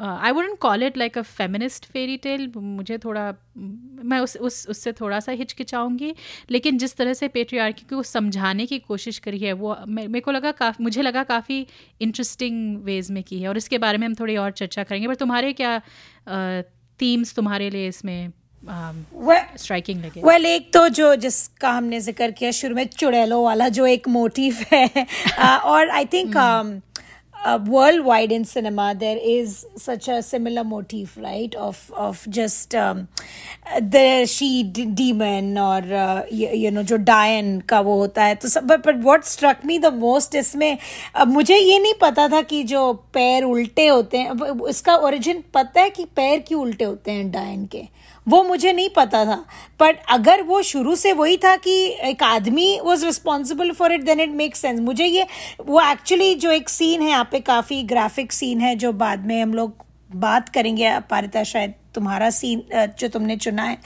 I wouldn't call it like a feminist fairy tale मुझे थोड़ा मैं उस उस उससे थोड़ा सा हिचकिचाऊँगी लेकिन जिस तरह से पेट्रियार्की को समझाने की कोशिश करी है वो मेरे को लगा काफ़ी मुझे लगा काफ़ी इंटरेस्टिंग वेज में की है और इसके बारे में हम थोड़ी और चर्चा करेंगे पर तुम्हारे क्या थीम्स तुम्हारे लिए इसमें स्ट्राइकिंग लगे वेल एक तो जो जिसका हमने ज़िक्र किया शुरू में चुड़ैलो वाला जो एक मोटिव है और I think worldwide in cinema there is such a similar motif right of of just um, the she demon or uh, you, you know जो डायन का वो होता है तो but but what struck me the most इसमें uh, मुझे ये नहीं पता था कि जो पैर उल्टे होते हैं इसका ओरिजिन पता है कि पैर क्यों उल्टे होते हैं डायन के? वो मुझे नहीं पता था। बट अगर वो शुरू से वही था कि एक आदमी was responsible for it then it make sense मुझे ये वो एक्चुअली जो एक सीन है यहाँ पे काफ़ी ग्राफिक सीन है जो बाद में हम लोग बात करेंगे पारिता शायद तुम्हारा सीन जो तुमने चुना है।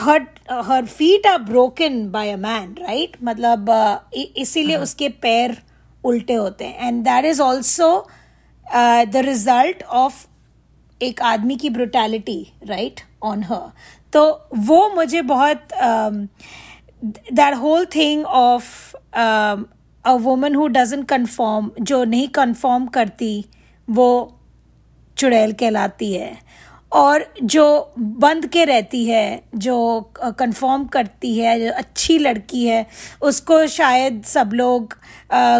Her her feet are broken by a man right मतलब इसीलिए हाँ। उसके पैर उल्टे होते हैं। And that is also the result of एक आदमी की ब्रुटैलिटी राइट ऑन हर तो वो मुझे बहुत that whole thing of a woman who doesn't conform जो नहीं कन्फॉर्म करती, वो चुड़ैल कहलाती है। और जो बंद के रहती है, जो कंफर्म करती है, जो अच्छी लड़की है, उसको शायद सब लोग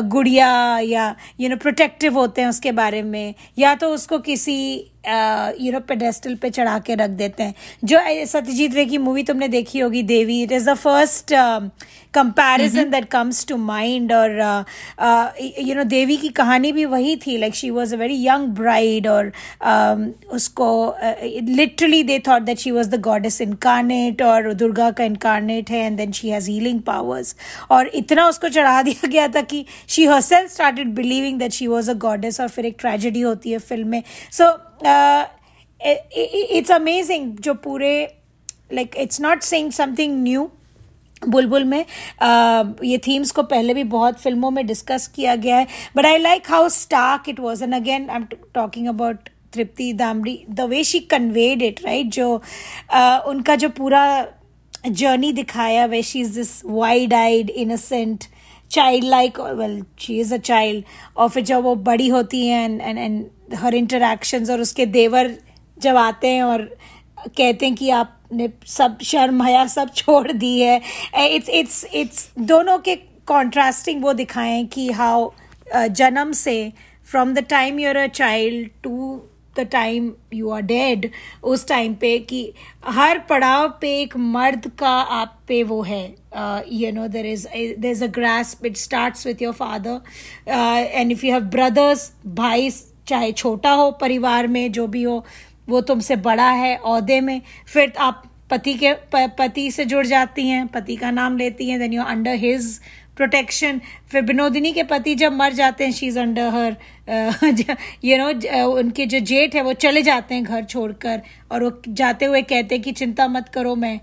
गुड़िया या यू नो प्रोटेक्टिव होते हैं उसके बारे में, या तो उसको किसी यू नो पेडेस्टल पे चढ़ा के रख देते हैं। जो सत्यजीत रे की मूवी तुमने देखी होगी Devi it is the first comparison that comes to mind और यू नो देवी की कहानी भी वही थी। Like she was a very young bride और उसको literally they thought that she was the goddess incarnate और दुर्गा का इनकारनेट है and then she has healing powers और इतना उसको चढ़ा दिया गया था कि she herself started believing that she was a goddess और फिर एक ट्रेजिडी होती है फ़िल्म में। So so, it's uh, amazing जो पूरे like it's not saying something new Bulbul में। Uh, ये थीम्स को पहले भी बहुत फ़िल्मों में डिस्कस किया गया है। But I like how stark it was and again I am talking about Tripti Dimri the way she conveyed it right जो uh, उनका जो पूरा जर्नी दिखाया way she is this wide eyed innocent child like well she is a child और फिर जब वो बड़ी होती हैं and and and her interactions और उसके देवर जब आते हैं और कहते हैं कि आपने सब शर्म हया सब छोड़ दी है इट्स इट्स इट्स दोनों के कॉन्ट्रास्टिंग वो दिखाएँ कि हाउ जन्म से from the time you're a child to the time you are dead उस टाइम पे कि हर पड़ाव पे एक मर्द का आप पे वो है you know there is there is a grass it start with your father and if you have brothers भाई चाहे छोटा हो, परिवार में जो भी हो, वो तुमसे बड़ा है औहदे में। फिर आप पति के पति से जुड़ जाती हैं, पति का नाम लेती हैं then you under his protection फिर विनोदिनी के पति जब मर जाते हैं she is under her you know उनके जो जेठ है, वो चले जाते हैं घर छोड़कर और वो जाते हुए कहते हैं कि चिंता मत करो, मैं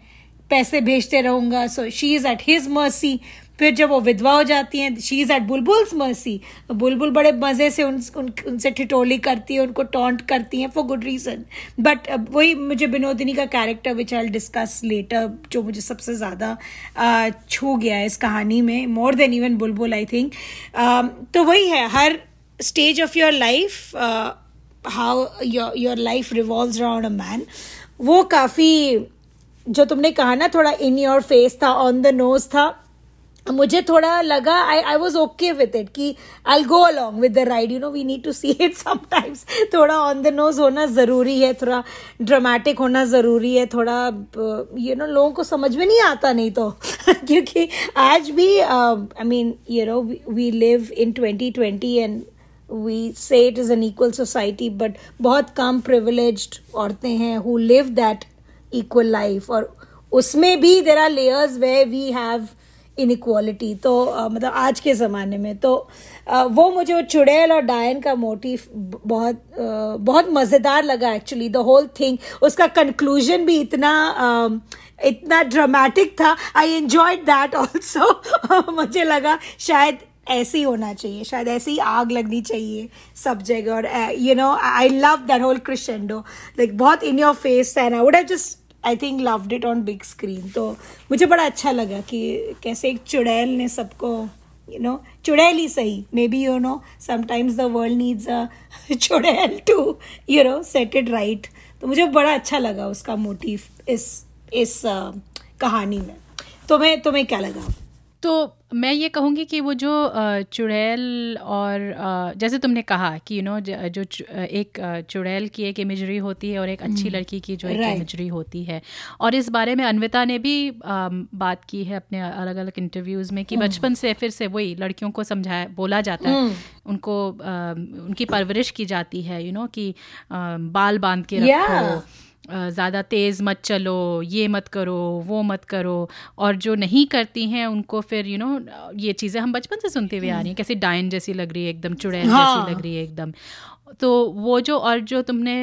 पैसे भेजते रहूँगा। So she is at his mercy फिर जब वो विधवा हो जाती हैं she is at Bulbul's mercy Bulbul बड़े मज़े से उन, उन उनसे ठिठोली करती है उनको टॉन्ट करती हैं फॉर गुड रीज़न बट वही मुझे बिनोदिनी का character which I discuss later जो मुझे सबसे ज़्यादा छू गया है इस कहानी में more than even Bulbul I think तो वही है हर stage of your life how your your life revolve around a man वो काफ़ी जो तुमने कहा ना थोड़ा इन योर फेस था ऑन द नोज़ था मुझे थोड़ा लगा I I was okay with it कि I go along with the ride you know we need to see it sometimes थोड़ा ऑन द नोज़ होना ज़रूरी है, थोड़ा ड्रामेटिक होना ज़रूरी है, थोड़ा यू नो लोगों को समझ में नहीं आता नहीं तो। क्योंकि आज भी I mean you know we live in twenty twenty and we say it is an equal society but बहुत कम प्रिविलेज्ड औरतें हैं who live that equal life और उसमें भी there are layers where we have inequality तो uh, मतलब आज के ज़माने में तो uh, वो मुझे वो चुड़ैल और डायन का मोटिव बहुत uh, बहुत मज़ेदार लगा एक्चुअली द होल थिंग उसका कंक्लूजन भी इतना uh, इतना ड्रामेटिक था. आई एंजॉयड दैट ऑल्सो मुझे लगा शायद ऐसे ही होना चाहिए शायद ऐसे ही आग लगनी चाहिए सब जगह. और you know I love that whole crescendo like बहुत in your face and I would have just I think loved it on big screen तो मुझे बड़ा अच्छा लगा कि कैसे एक चुड़ैल ने सबको यू नो चुड़ैल ही सही. Maybe you know sometimes the world needs a chudail to you know set it right तो मुझे बड़ा अच्छा लगा उसका मोटिव इस इस uh, कहानी में. तुम्हें तुम्हें क्या लगा? तो मैं ये कहूँगी कि वो जो चुड़ैल और जैसे तुमने कहा कि यू नो जो एक चुड़ैल की एक इमेजरी होती है और एक अच्छी हम्म। लड़की की जो एक इमेजरी होती है और इस बारे में अनविता ने भी बात की है अपने अलग अलग इंटरव्यूज़ में कि हम्म। बचपन से फिर से वही लड़कियों को समझाया बोला जाता है हम्म। उनको उनकी परवरिश की जाती है यू नो कि बाल बाँध के रखो ज़्यादा तेज़ मत चलो ये मत करो वो मत करो और जो नहीं करती हैं उनको फिर यू you नो know, ये चीज़ें हम बचपन से सुनते हुए आ रही हैं कैसे डाइन जैसी लग रही है एकदम चुड़ैल हाँ. जैसी लग रही है एकदम तो वो जो और जो तुमने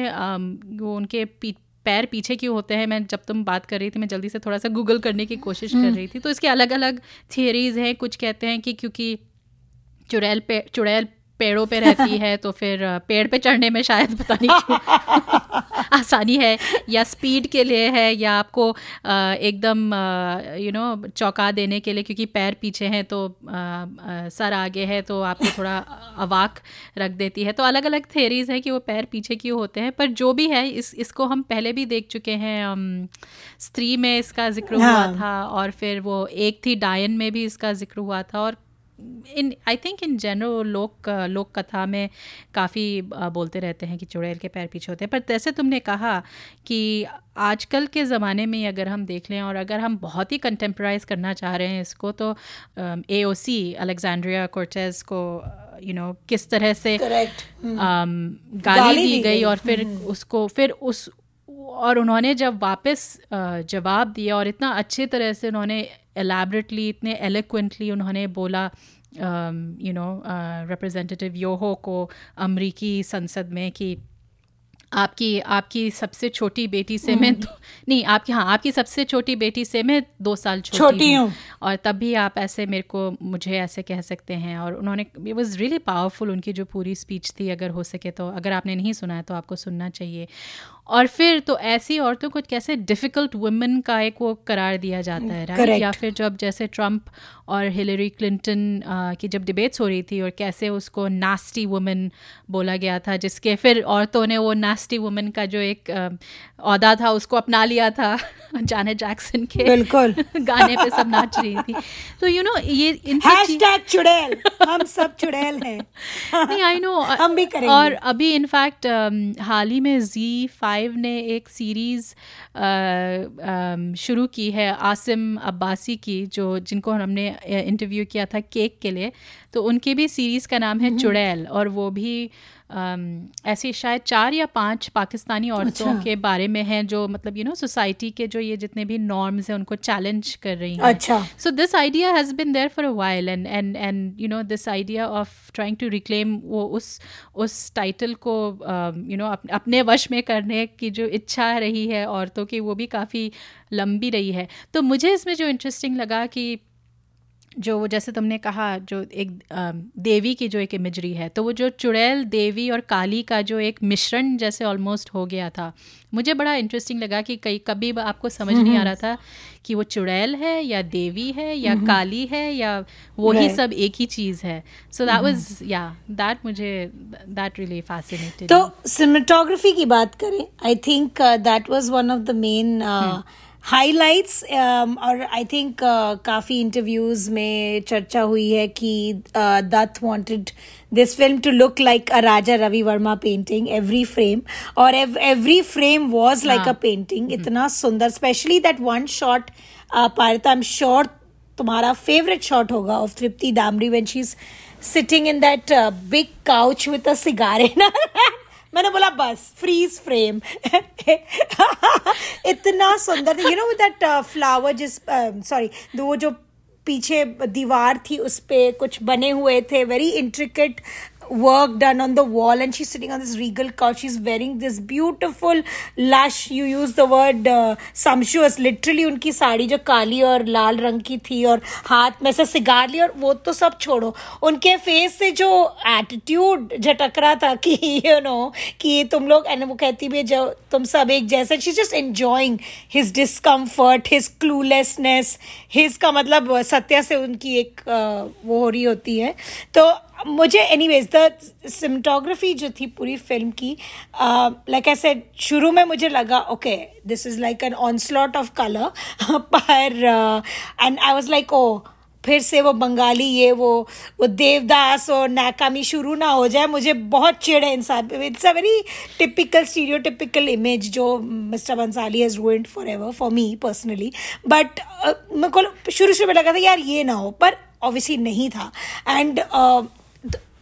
वो उनके पी पैर पीछे क्यों होते हैं मैं जब तुम बात कर रही थी मैं जल्दी से थोड़ा सा गूगल करने की कोशिश कर हम्म। रही थी तो इसके अलग अलग थियरीज हैं कुछ कहते हैं कि क्योंकि चुड़ैल पे चुड़ैल पेड़ों पे रहती है तो फिर पेड़ पे चढ़ने में शायद पता नहीं क्यों आसानी है या स्पीड के लिए है या आपको एकदम यू नो चौंका देने के लिए क्योंकि पैर पीछे हैं तो सर आगे है तो आपको थोड़ा अवाक रख देती है तो अलग अलग थेरीज है कि वो पैर पीछे क्यों होते हैं पर जो भी है इस इसको हम पहले भी देख चुके हैं स्त्री में इसका ज़िक्र हुआ हाँ। था और फिर वो एक थी डायन में भी इसका ज़िक्र हुआ था और इन आई थिंक इन जनरल लोक लोक कथा में काफ़ी बोलते रहते हैं कि चुड़ैल के पैर पीछे होते हैं। पर जैसे तुमने कहा कि आजकल के ज़माने में अगर हम देख लें और अगर हम बहुत ही कंटेम्प्राइज करना चाह रहे हैं इसको तो ए ओ सी अलेक्जेंड्रिया कोर्टेज को यू you नो know, किस तरह से um, गाली, गाली दी गई और फिर हम्म। उसको फिर उस और उन्होंने जब वापस जवाब दिया और इतना अच्छे तरह से उन्होंने एलैबरेटली इतने एलिक्वेंटली उन्होंने बोला यू नो रिप्रेजेंटेटिव योहो को अमरीकी संसद में कि आपकी आपकी सबसे छोटी बेटी से मैं तो, नहीं आपकी हाँ आपकी सबसे छोटी बेटी से मैं दो साल छोटी हूँ। और तब भी आप ऐसे मेरे को मुझे ऐसे कह सकते हैं। और उन्होंने इट वॉज़ रियली पावरफुल उनकी जो पूरी स्पीच थी अगर हो सके तो अगर आपने नहीं सुना है तो आपको सुनना चाहिए। और फिर तो ऐसी औरतों को कैसे डिफ़िकल्ट वुमेन का एक वो करार दिया जाता है राइट या फिर जब जैसे ट्रंप और हिलरी क्लिंटन की जब डिबेट्स हो रही थी और कैसे उसको नास्टी वुमेन बोला गया था जिसके फिर औरतों ने वो नास्टी वुमेन का जो एक अहदा था उसको अपना लिया था जाने जैक्सन के बिल्कुल। गाने पे सब नाच रही थी। तो यू you नो know, ये इन चुड़ैल। हम सब चुड़ैल हैं। नहीं आई नो हम भी करेंगे। और अभी इनफैक्ट हाल ही में जी फाइव ने एक सीरीज़ शुरू की है आसिम अब्बासी की जो जिनको हमने इंटरव्यू किया था केक के लिए तो उनकी भी सीरीज़ का नाम है हम्म। चुड़ैल और वो भी ऐसी शायद चार या पाँच पाकिस्तानी औरतों अच्छा। के बारे में हैं जो मतलब यू नो सोसाइटी के जो ये जितने भी नॉर्म्स हैं उनको चैलेंज कर रही हैं। अच्छा। So this idea has been there for a while and and and you know this idea of trying to reclaim वो उस उस टाइटल को यू नो अपने वश में करने की जो इच्छा रही है औरतों की वो भी काफ़ी लंबी रही है। तो मुझे इसमें जो इंटरेस्टिंग लगा कि जो वो जैसे तुमने कहा जो एक देवी की जो एक इमेजरी है तो वो जो चुड़ैल देवी और काली का जो एक मिश्रण जैसे ऑलमोस्ट हो गया था मुझे बड़ा इंटरेस्टिंग लगा कि कई कभी आपको समझ नहीं आ रहा था कि वो चुड़ैल है या देवी है या काली है या वही सब एक ही चीज़ है। So that was yeah that मुझे दैट रियली फैसिनेटेड तो सिनेमेटोग्राफी की बात करें I think that was one of the main highlights um, और आई थिंक uh, काफ़ी इंटरव्यूज़ में चर्चा हुई है कि Dutt wanted this film to look like a Raja Ravi Varma painting every frame और every frame was like a painting इतना सुंदर especially that one shot Parita I am sure तुम्हारा फेवरेट शॉट होगा of Tripti Dimri when she is sitting in that big couch with a cigar in मैंने बोला बस freeze frame इतना सुंदर था यू नो दैट फ्लावर जिस sorry uh, वो जो पीछे दीवार थी उस पर कुछ बने हुए थे very intricate work done on the wall and she's sitting on this regal couch. She's wearing this beautiful lush you use the word uh, sumptuous. Literally unki sari जो काली और लाल रंग की थी और हाथ में से सिगार ली और वो तो सब छोड़ो उनके फेस से जो एटीट्यूड झटक रहा था कि यू you नो know, कि तुम लोग एंड वो कहती भी जो तुम सब एक जैसे she just enjoying his discomfort his cluelessness his का मतलब सत्या से उनकी एक uh, वो हो रही होती है तो मुझे एनी वेज द सिमटोग्राफी जो थी पूरी फ़िल्म की लाइक ऐसे शुरू में मुझे लगा okay this is like an onslaught of colour पर and I was like oh फिर से वो बंगाली ये वो वो देवदास और नाकामी शुरू ना हो जाए मुझे बहुत चिड़ है इंसान it's a very typical stereotypical image जो mister Bhansali has ruined forever for me personally but मेरे को शुरू शुरू में लगा था यार ये ना हो। पर ऑब्वियसली नहीं था। एंड uh,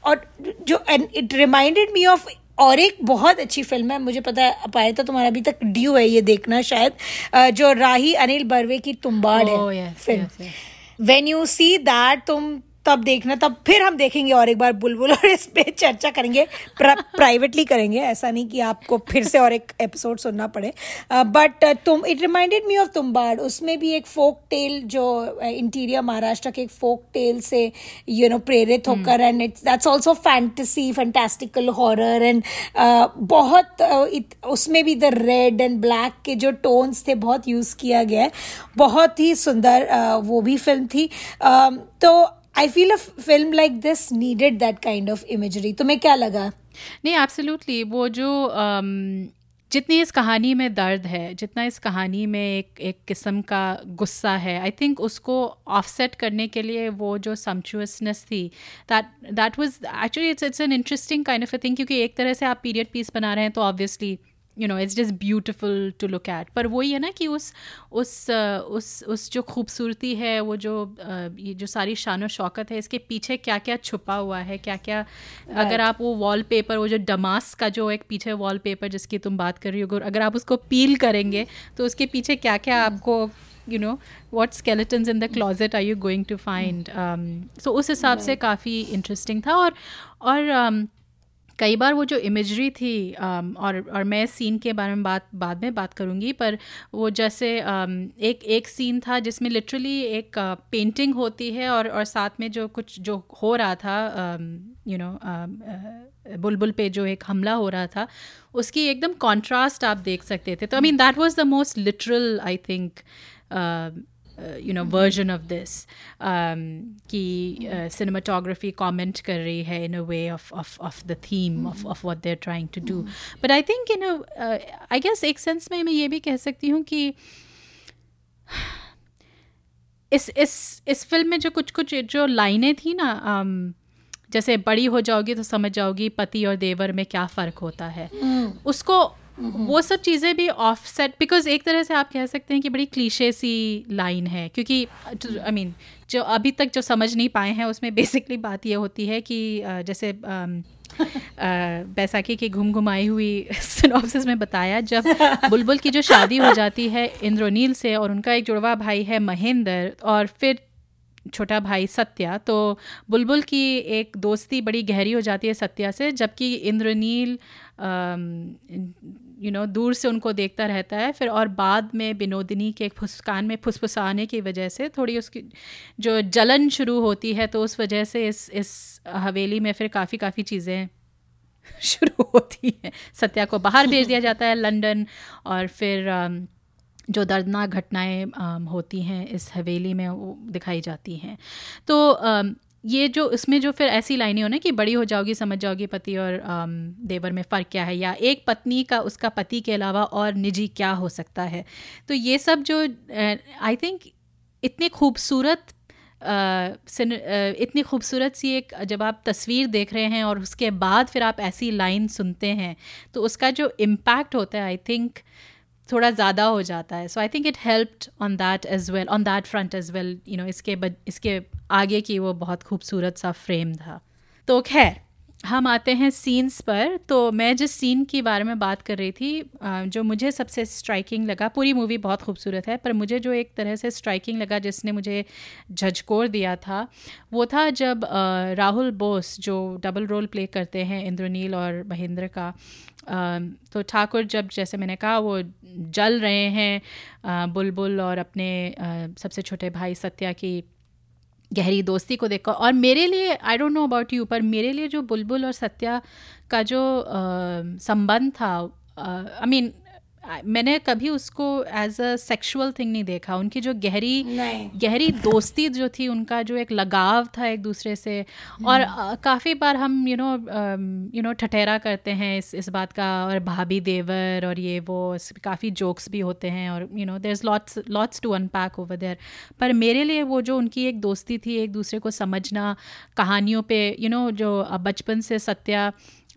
और जो इट रिमाइंडेड मी ऑफ़ और एक बहुत अच्छी फ़िल्म है मुझे पता है अपाया तो तुम्हारा अभी तक ड्यू है ये देखना शायद जो राही अनिल बर्वे की तुम्बाड़ oh, है yes, film when you see that तुम तब देखना तब फिर हम देखेंगे और एक बार बुलबुल और इस पे चर्चा करेंगे प्रा, प्राइवेटली करेंगे। ऐसा नहीं कि आपको फिर से और एक एपिसोड सुनना पड़े। बट uh, तुम it reminded me of Tumbbad उसमें भी एक फोक टेल जो इंटीरियर महाराष्ट्र के एक फोक टेल से यू नो प्रेरित hmm. होकर and it's that's also fantasy fantastical horror and बहुत uh, उसमें भी द रेड एंड ब्लैक के जो टोन्स थे बहुत यूज़ किया गया है। बहुत ही सुंदर uh, वो भी फ़िल्म थी। uh, तो I feel a film like this needed that kind of imagery तुम्हें क्या लगा? नहीं एब्सोल्युटली वो जो um, जितनी इस कहानी में दर्द है जितना इस कहानी में एक एक किस्म का गुस्सा है आई थिंक उसको ऑफसेट करने के लिए वो जो समचुअसनेस थी that that was actually it's it's an interesting kind of a thing क्योंकि एक तरह से आप पीरियड पीस बना रहे हैं तो obviously you know it's just beautiful to look at पर वही है ना कि उस उस उस उस जो खूबसूरती है वो जो ये जो सारी शान शौकत है इसके पीछे क्या क्या छुपा हुआ है क्या क्या right. अगर आप वो वॉल पेपर वो जो डमास का जो एक पीछे वॉल पेपर जिसकी तुम बात कर रही हो अगर आप उसको पील करेंगे तो उसके पीछे क्या क्या आपको you know what skeletons in the closet are you going to find so उस हिसाब से काफ़ी इंटरेस्टिंग था और और um, कई बार वो जो इमेजरी थी um, और और मैं सीन के बारे में बात बाद में बात करूँगी पर वो जैसे um, एक एक सीन था जिसमें लिटरली एक पेंटिंग uh, होती है और और साथ में जो कुछ जो हो रहा था यू um, नो uh, बुलबुल पे जो एक हमला हो रहा था उसकी एकदम कॉन्ट्रास्ट आप देख सकते थे। तो I mean that was the most literal I think you know version of this कि सिनेमाटोग्राफी कमेंट कर रही है in a way of of of the theme of of what they are trying to do but I think in I guess एक sense में मैं ये भी कह सकती हूँ कि इस इस इस फ़िल्म में जो कुछ कुछ जो लाइनें थी ना um, जैसे बड़ी हो जाओगी तो समझ जाओगी पति और देवर में क्या फ़र्क होता है। Mm. उसको वो सब चीज़ें भी ऑफ़ सेट बिकॉज़ एक तरह से आप कह सकते हैं कि बड़ी क्लीशे सी लाइन है, क्योंकि आई मीन जो अभी तक जो समझ नहीं पाए हैं, उसमें बेसिकली बात ये होती है कि जैसे बैसाखी की घुम घुमाई हुई सिनॉप्सिस में बताया, जब बुलबुल की जो शादी हो जाती है इंद्रोनील से और उनका एक जुड़वा भाई है महेंद्र और फिर छोटा भाई सत्या तो बुलबुल की एक दोस्ती बड़ी गहरी हो जाती है सत्या से, जबकि इंद्रनील यू नो दूर से उनको देखता रहता है। फिर और बाद में बिनोदिनी के फुसकान में फुसफुसाने की वजह से थोड़ी उसकी जो जलन शुरू होती है तो उस वजह से इस इस हवेली में फिर काफ़ी काफ़ी चीज़ें शुरू होती हैं। सत्या को बाहर भेज दिया जाता है लंदन और फिर जो दर्दनाक घटनाएँ होती हैं इस हवेली में वो दिखाई जाती हैं। तो ये जो, इसमें जो फिर ऐसी लाइनें हो ना कि बड़ी हो जाओगी, समझ जाओगी पति और देवर में फ़र्क क्या है, या एक पत्नी का, उसका पति के अलावा और निजी क्या हो सकता है। तो ये सब जो आई थिंक इतने खूबसूरत इतनी खूबसूरत सी एक, जब आप तस्वीर देख रहे हैं और उसके बाद फिर आप ऐसी लाइन सुनते हैं तो उसका जो इम्पैक्ट होता है आई थिंक थोड़ा ज़्यादा हो जाता है। So I think it helped on that as well on that front as well you know इसके इसके आगे की वो बहुत खूबसूरत सा फ्रेम था। तो खैर हम आते हैं सीन्स पर तो मैं जिस सीन के बारे में बात कर रही थी जो मुझे सबसे स्ट्राइकिंग लगा, पूरी मूवी बहुत खूबसूरत है, पर मुझे जो एक तरह से स्ट्राइकिंग लगा जिसने मुझे झजकोर दिया था, वो था जब राहुल बोस, जो डबल रोल प्ले करते हैं इंद्रनील और महेंद्र का तो ठाकुर जब, जैसे मैंने कहा, वो जल रहे हैं बुलबुल और अपने सबसे छोटे भाई सत्या की गहरी दोस्ती को देखकर। और मेरे लिए I don't know about you पर मेरे लिए जो बुलबुल और सत्या का जो संबंध था आई मीन मैंने कभी उसको एज अ सेक्सुअल थिंग नहीं देखा। उनकी जो गहरी गहरी दोस्ती जो थी उनका जो एक लगाव था एक दूसरे से। और uh, काफ़ी बार हम यू नो यू नो ठठेरा करते हैं इस इस बात का। और भाभी देवर और ये वो काफ़ी जोक्स भी होते हैं और you know there is lots lots to unpack over there पर मेरे लिए वो जो उनकी एक दोस्ती थी एक दूसरे को समझना कहानियों पे यू you नो know, जो बचपन से सत्या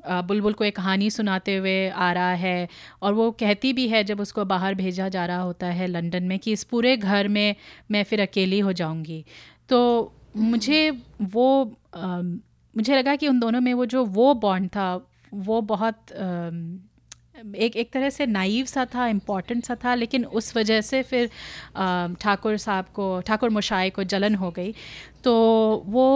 बुलबुल को एक कहानी सुनाते हुए आ रहा है और वो कहती भी है जब उसको बाहर भेजा जा रहा होता है लंदन में कि इस पूरे घर में मैं फिर अकेली हो जाऊँगी। तो मुझे वो आ, मुझे लगा कि उन दोनों में वो जो वो बॉन्ड था वो बहुत आ, एक एक तरह से नाइव सा था इंपॉर्टेंट सा था लेकिन उस वजह से फिर ठाकुर साहब को ठाकुर मुशाए को जलन हो गई। तो वो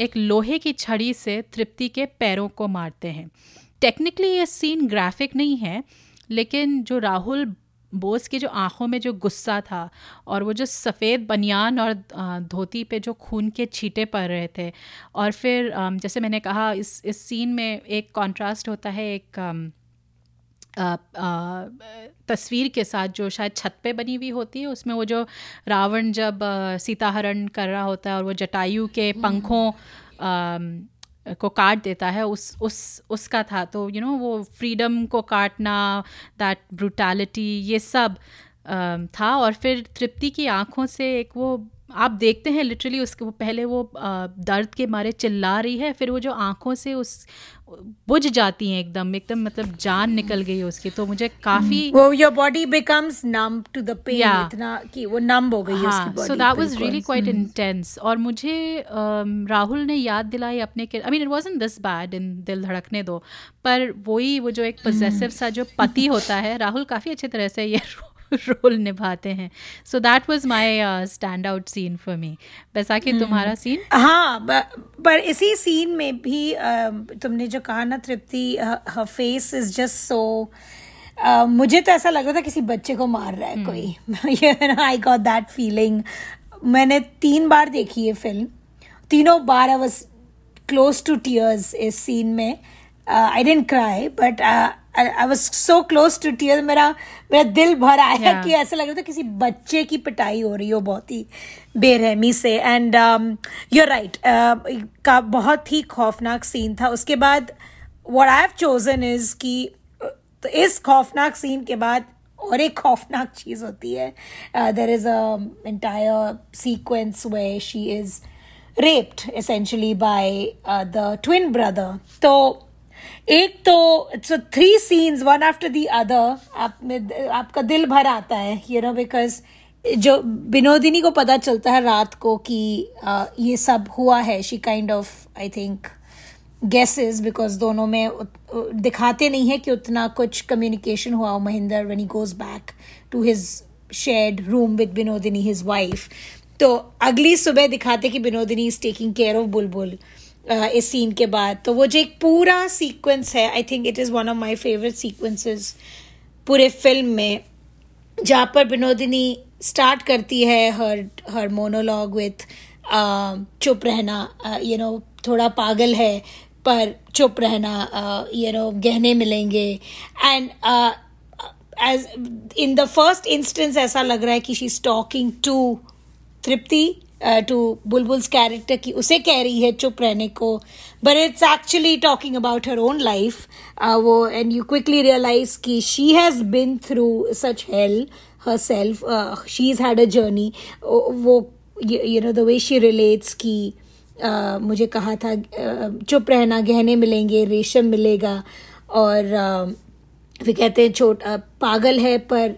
एक लोहे की छड़ी से तृप्ति के पैरों को मारते हैं। टेक्निकली ये सीन ग्राफिक नहीं है, लेकिन जो राहुल बोस की जो आँखों में जो गुस्सा था और वो जो सफ़ेद बनियान और धोती पे जो खून के छींटे पड़ रहे थे और फिर जैसे मैंने कहा, इस इस सीन में एक कॉन्ट्रास्ट होता है, एक तस्वीर के साथ जो शायद छत पे बनी हुई होती है उसमें वो जो रावण जब सीता हरण कर रहा होता है और वो जटायु के हम्म। पंखों को काट देता है उस उस उसका था तो यू you नो know, वो फ्रीडम को काटना दैट ब्रूटैलिटी ये सब था और फिर तृप्ति की आँखों से एक वो आप देखते हैं लिटरली उसके वो पहले वो दर्द के मारे चिल्ला रही है फिर वो जो आँखों से उस बुझ जाती हैं एकदम एकदम मतलब जान निकल गई है उसकी तो मुझे काफ़ी वो your body becomes numb to the pain इतना कि वो नम हो गई हाँ, so that was really quite intense और मुझे राहुल ने याद दिलाई अपने I mean it wasn't this bad in Dil Dhadakne Do पर वही वो जो एक पोजेसिव सा जो पति होता है राहुल काफ़ी अच्छे तरह से ये रोल निभाते हैं। So that was my standout scene for me Baisakhi. तुम्हारा सीन हाँ पर इसी सीन में भी uh, तुमने जो कहा ना Tripti her face is just so मुझे तो ऐसा लग रहा था किसी बच्चे को मार रहा है hmm. कोई। आई गॉट दैट फीलिंग मैंने तीन बार देखी है फ़िल्म तीनों बार I was close to tears इस सीन में. I didn't cry but I was so close to tear मेरा मेरा दिल भर आया yeah. कि ऐसा लग रहा था किसी बच्चे की पिटाई हो रही हो बहुत ही बेरहमी से। एंड यू राइट का बहुत ही खौफनाक सीन था। उसके बाद what I have chosen is कि तो इस खौफनाक सीन के बाद और एक खौफनाक चीज़ होती है। There is entire sequence where she is raped essentially by the twin brother तो एक तो three scenes one after the other आप में आपका दिल भर आता है यू नो बिकॉज़ जो विनोदिनी को पता चलता है रात को कि uh, ये सब हुआ है she kind of I think guesses because दोनों में दिखाते नहीं है कि उतना कुछ कम्युनिकेशन हुआ Mahendra when he goes back to his shared room with Binodini his wife तो अगली सुबह दिखाते कि Binodini is taking care of Bulbul. इस सीन के बाद। तो वो जो एक पूरा सीक्वेंस है I think it is one of my favourite sequences पूरे फ़िल्म में, जहाँ पर विनोदिनी स्टार्ट करती है हर हर मोनोलॉग विथ चुप रहना यू नो थोड़ा पागल है, पर चुप रहना यू नो गहने मिलेंगे। And as in the first instance ऐसा लग रहा है कि she is talking to Tripti to Bulbul's character की उसे कह रही है चुप रहने को but it's actually talking about her own life वो एंड यू क्विकली रियलाइज़ कि she has been through such hell herself she is had a journey वो you know the way she relates की मुझे कहा था चुप रहना गहने मिलेंगे रेशम मिलेगा और uh, फिर कहते हैं छोटा पागल है पर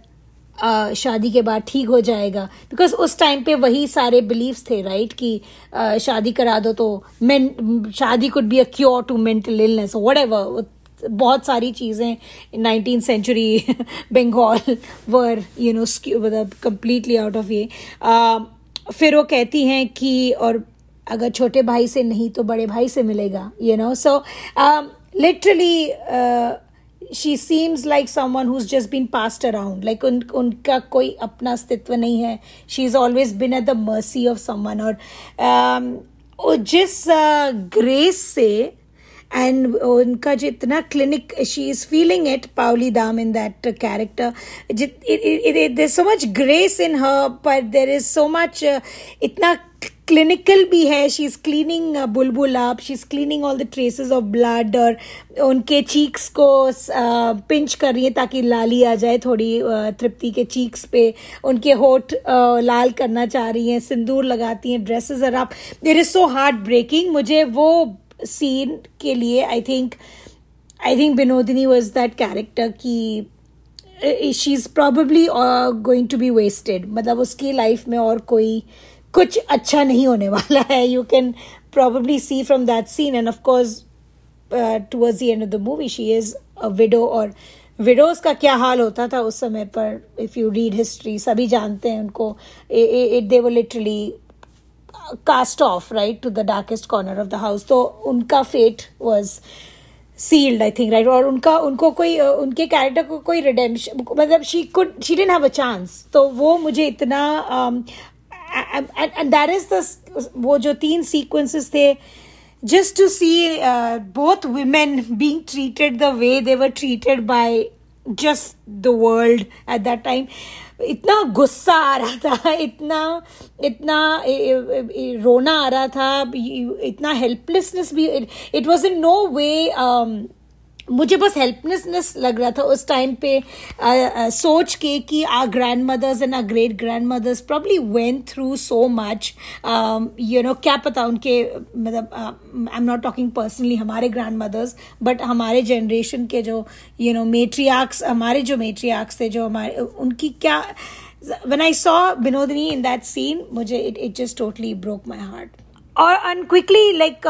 आ, शादी के बाद ठीक हो जाएगा। बिकॉज़ उस टाइम पे वही सारे बिलीव्स थे राइट कि आ, शादी करा दो तो मेन शादी could be a cure to mental illness whatever बहुत सारी चीज़ें nineteen century Bengal were you know मतलब कम्प्लीटली आउट ऑफ़ ये। फिर वो कहती हैं कि और अगर छोटे भाई से नहीं तो बड़े भाई से मिलेगा you know so literally she seems like someone who's just been passed around like उन उनका कोई अपना अस्तित्व नहीं है she is always been at the mercy of someone और um, जिस ग्रेस uh, से एंड उनका जितना clinic she is feeling it Paoli Dam in that character there so much grace in her पर देर इज़ सो मच इतना clinical भी है. She is cleaning Bulbul up she is cleaning all the traces of blood और उनके cheeks को pinch uh, कर रही है ताकि लाली आ जाए थोड़ी uh, तृप्ति के चीक्स पे. उनके होठ uh, लाल करना चाह रही हैं सिंदूर लगाती हैं dresses her up there is so heartbreaking मुझे वो सीन के लिए I think I think Binodini was that character की she is probably going to be wasted मतलब उसकी लाइफ में और कोई कुछ अच्छा नहीं होने वाला है। You can probably see from that scene and of course towards the end of the movie she is a widow और विडोज का क्या हाल होता था उस समय पर? इफ़ यू रीड हिस्ट्री सभी जानते हैं उनको। इट दे वो literally cast off right to the darkest corner of the house तो उनका fate was sealed I think right और उनका, उनको कोई उनके कैरेक्टर को कोई रिडेम्शन मतलब she could she didn't have a chance तो वो मुझे इतना दैट इज़ द वो जो तीन सीक्वेंसेस थे see uh, both women being treated the way they were treated by just the world at that time इतना गुस्सा आ रहा था इतना इतना रोना आ रहा था इतना हेल्पलेसनेस भी it was in no way मुझे बस हेल्पलेसनेस लग रहा था उस टाइम पे आ, आ, सोच के कि our grandmothers and our great grandmothers probably went through so much you know क्या पता उनके मतलब I am not talking personally हमारे ग्रैंड मदर्स बट हमारे जनरेशन के जो यू नो मेट्रियाक्स हमारे जो मेट्रियाक्स थे जो हमारे उनकी क्या when I saw Binodini in that scene, मुझे it, it just totally broke my heart. और and quickly like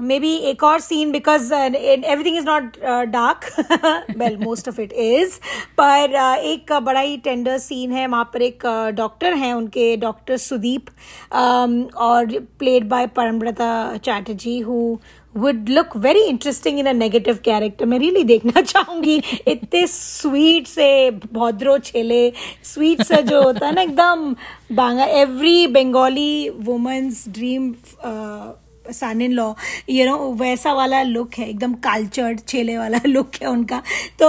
maybe एक और scene because everything is not dark well most of it is पर एक बड़ा ही टेंडर सीन है वहाँ पर एक डॉक्टर हैं उनके डॉक्टर सुदीप um, और played by Parambrata Chatterjee who would look very interesting in a negative character मैं रियली देखना चाहूँगी। इतने स्वीट से भौद्रो छेले स्वीट से जो होता है ना, एकदम बांगा। Every Bengali women's dream son in law you know वैसा वाला लुक है, एकदम कल्चर्ड छेले वाला लुक है उनका। तो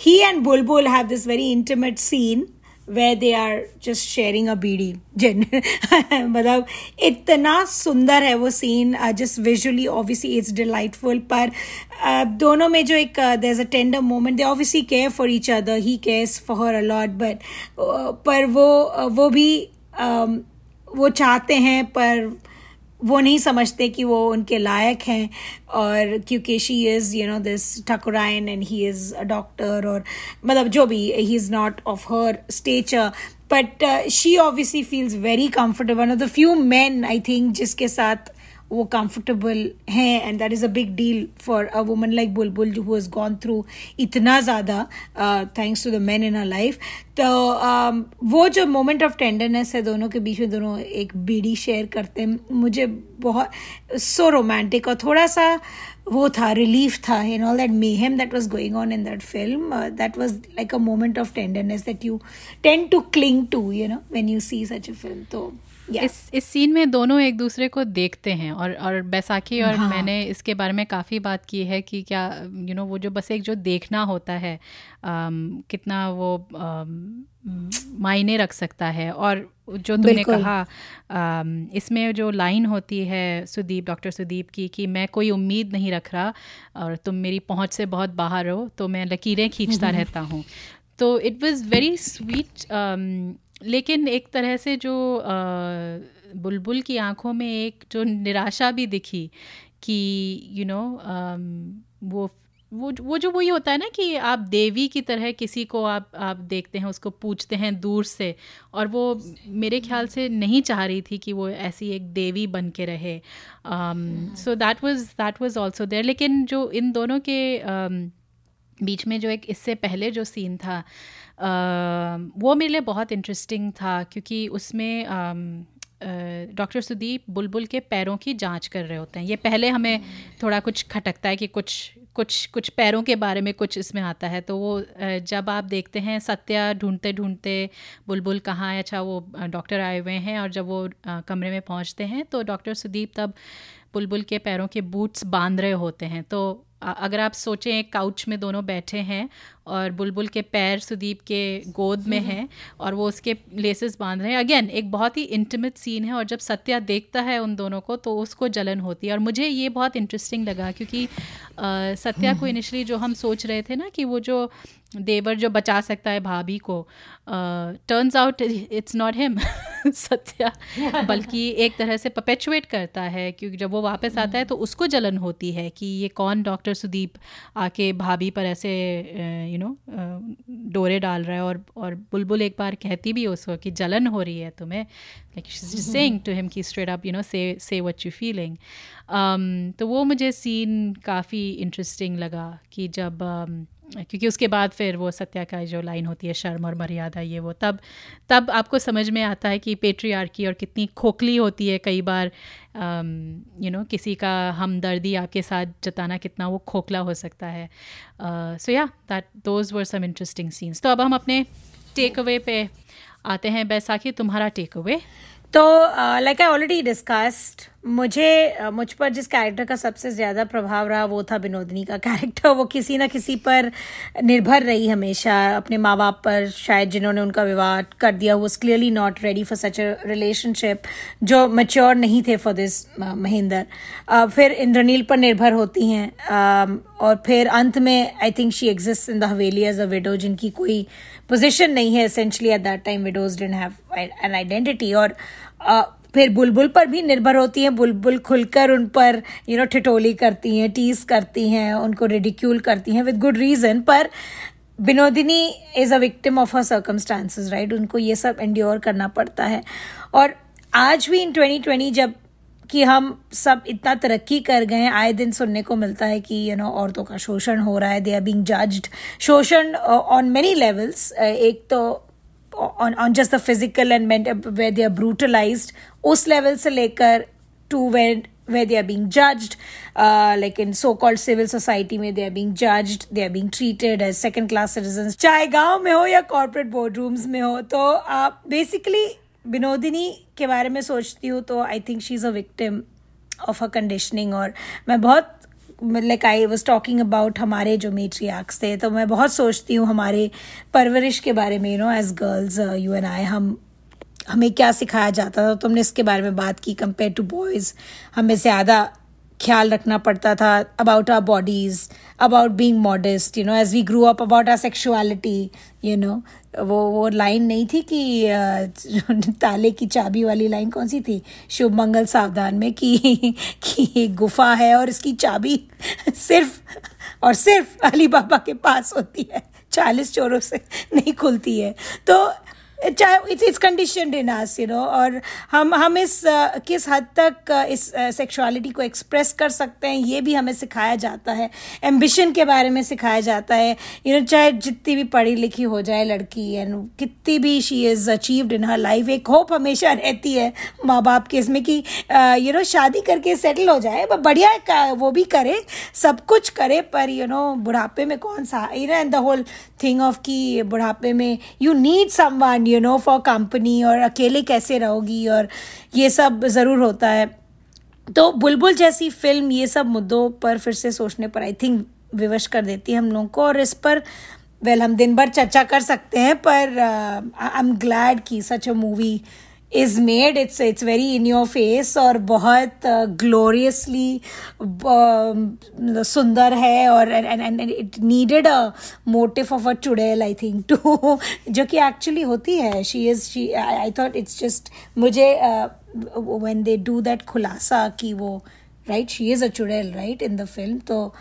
ही and Bulbbul have this very intimate scene where they are just sharing a bidi जिन मतलब इतना सुंदर है वो scene just visually obviously it's delightful पर दोनों में जो एक there a tender moment they obviously care for each other he cares for a lot but पर वो वो भी वो चाहते हैं पर वो नहीं समझते कि वो उनके लायक हैं और क्योंकि she is you know this ठाकुराइन and he is a doctor और मतलब जो भी he is not of her stature but she obviously feels very comfortable of the few man I think जिसके साथ वो कंफर्टेबल हैं and that is a big deal for a woman like Bulbbul who has gone through इतना ज़्यादा thanks to the man in a life तो um, वो जो moment of tenderness है दोनों के बीच में दोनों एक बीड़ी शेयर करते हैं। मुझे बहुत सो रोमांटिक और थोड़ा सा वो था रिलीफ था in all that mayhem that was going on in that film that was like a moment of tenderness that you tend to cling to you know when you see such a film तो yeah. इस इस scene में दोनों एक दूसरे को देखते हैं और और बैसाखी और हाँ. मैंने इसके बारे में काफ़ी बात की है कि क्या यू you नो know, वो जो बस एक जो देखना होता है um, कितना वो मायने रख सकता है और जो तुमने कहा इसमें जो लाइन होती है सुदीप डॉक्टर सुदीप की कि मैं कोई उम्मीद नहीं रख रहा और तुम मेरी पहुँच से बहुत बाहर हो तो मैं लकीरें खींचता रहता हूँ तो इट वॉज़ वेरी स्वीट लेकिन एक तरह से जो बुलबुल की आँखों में एक जो निराशा भी दिखी कि यू you नो know, वो वो वो जो वही होता है ना कि आप देवी की तरह किसी को आप आप देखते हैं उसको पूछते हैं दूर से और वो मेरे ख्याल से नहीं चाह रही थी कि वो ऐसी एक देवी बन के रहे। So that was that was also there लेकिन जो इन दोनों के um, बीच में जो एक इससे पहले जो सीन था वो मेरे लिए बहुत इंटरेस्टिंग था क्योंकि उसमें डॉक्टर सुदीप बुलबुल के पैरों की जाँच कर रहे होते हैं। ये पहले हमें थोड़ा कुछ खटकता है कि कुछ कुछ कुछ पैरों के बारे में कुछ इसमें आता है। तो वो जब आप देखते हैं, सत्या ढूंढते ढूंढते बुलबुल कहाँ है अच्छा वो डॉक्टर आए हुए हैं और जब वो कमरे में पहुँचते हैं तो डॉक्टर सुदीप तब बुलबुल के पैरों के बूट्स बाँध रहे होते हैं। तो अगर आप सोचें एक काउच में दोनों बैठे हैं और बुलबुल के पैर सुदीप के गोद में हैं और वो उसके लेसेस बाँध रहे हैं। अगेन एक बहुत ही इंटीमेट सीन है और जब सत्या देखता है उन दोनों को तो उसको जलन होती है। और मुझे ये बहुत इंटरेस्टिंग लगा क्योंकि आ, सत्या को इनिशली जो हम सोच रहे थे ना कि वो जो देवर जो बचा सकता है भाभी को turns out it's not him Satya. बल्कि एक तरह से पपेचुएट करता है क्योंकि जब वो वापस आता है तो उसको जलन होती है कि ये कौन डॉक्टर सुदीप आके भाभी पर ऐसे यू नो डोरे डाल रहा है और और बुलबुल एक बार कहती भी उसको कि जलन हो रही है तुम्हें। लाइक सेइंग टू हिम की straight up you know say say what you feeling तो वो मुझे सीन काफ़ी इंटरेस्टिंग लगा कि जब um, क्योंकि उसके बाद फिर वो सत्या का जो लाइन होती है, शर्म और मर्यादा, ये वो, तब तब आपको समझ में आता है कि पेट्रियार्की और कितनी खोखली होती है कई बार यू नो किसी का हमदर्दी आपके साथ जताना कितना वो खोखला हो सकता है। So yeah that those were some interesting scenes तो अब हम अपने टेक अवे पे आते हैं। बैसाखी तुम्हारा टेक अवे तो लाइक आई ऑलरेडी डिस्कस्ड मुझे uh, मुझ पर जिस कैरेक्टर का सबसे ज़्यादा प्रभाव रहा वो था विनोदनी का कैरेक्टर वो किसी ना किसी पर निर्भर रही हमेशा. अपने माँ बाप पर शायद जिन्होंने उनका विवाह कर दिया वो clearly not ready for such a relationship जो मच्योर नहीं थे फॉर दिस महेंद्र. फिर इंद्रनील पर निर्भर होती हैं uh, और फिर अंत में I think she exist in the haveli as a widow जिनकी कोई पोजिशन नहीं है essentially at that time widows didn't have an identity और uh, फिर बुलबुल पर भी निर्भर होती हैं बुलबुल खुलकर उन पर यू नो ठिठोली करती हैं टीस करती हैं उनको रेडिक्यूल करती हैं विद गुड रीजन पर Binodini is a victim of her circumstances right उनको ये सब एंड्योर करना पड़ता है। और आज भी इन 2020 जब कि हम सब इतना तरक्की कर गए आए दिन सुनने को मिलता है कि यू नो औरतों का शोषण हो रहा है। दे आर बींग जज्ड शोषण ऑन मेनी लेवल्स एक तो on on just the physical and mental way they are brutalise उस लेवल से लेकर to way way they are being judged like in so called civil society में they are being judged they are being treated as second class citizen चाहे गाँव में हो या corporate board rooms में हो तो आप बेसिकली विनोदिनी के बारे में सोचती हूँ तो I think she is a victim of a conditioning और मैं बहुत like I was talking about हमारे जो मेट्रियाक्स थे तो मैं बहुत सोचती हूँ हमारे परवरिश के बारे में you know as girls you and I हम, हमें क्या सिखाया जाता था? तुमने इसके बारे में बात की कंपेयर टू बॉयज़ हमें ज़्यादा ख्याल रखना पड़ता था about our bodies about being modest you know as we grow up about our sexuality you know वो वो लाइन नहीं थी कि ताले की चाबी वाली लाइन कौन सी थी? शुभ मंगल सावधान में कि कि गुफा है और इसकी चाबी सिर्फ़ और सिर्फ़ अली बाबा के पास होती है। चालीस चोरों से नहीं खुलती है। तो it's it's condition in us you know और हम हम इस किस हद तक इस सेक्सुअलिटी को एक्सप्रेस कर सकते हैं, ये भी हमें सिखाया जाता है। एम्बिशन के बारे में सिखाया जाता है। यू नो चाहे जितनी भी पढ़ी लिखी हो जाए लड़की एंड कितनी भी she is achieved in her life एक होप हमेशा रहती है माँ बाप के इसमें कि यू नो शादी करके सेटल हो जाए बढ़िया वो भी करे, सब कुछ करे, पर यू नो बुढ़ापे में कौन सा you know and the whole thing of कि बुढ़ापे में you need someone you know for company और अकेले कैसे रहोगी और ये सब ज़रूर होता है। तो बुलबुल जैसी फ़िल्म ये सब मुद्दों पर फिर से सोचने पर आई थिंक विवश कर देती है हम लोगों को और इस पर वेल हम दिन भर चर्चा कर सकते हैं, पर आई एम ग्लैड कि such a movie is made it's it's very in your face और बहुत ग्लोरियसली uh, सुंदर है और it needed a motive of a chudail I think to जो कि एक्चुअली होती है। She is she I thought it's just मुझे वेन दे डू दैट खुलासा कि वो right she is a chudel right in the film so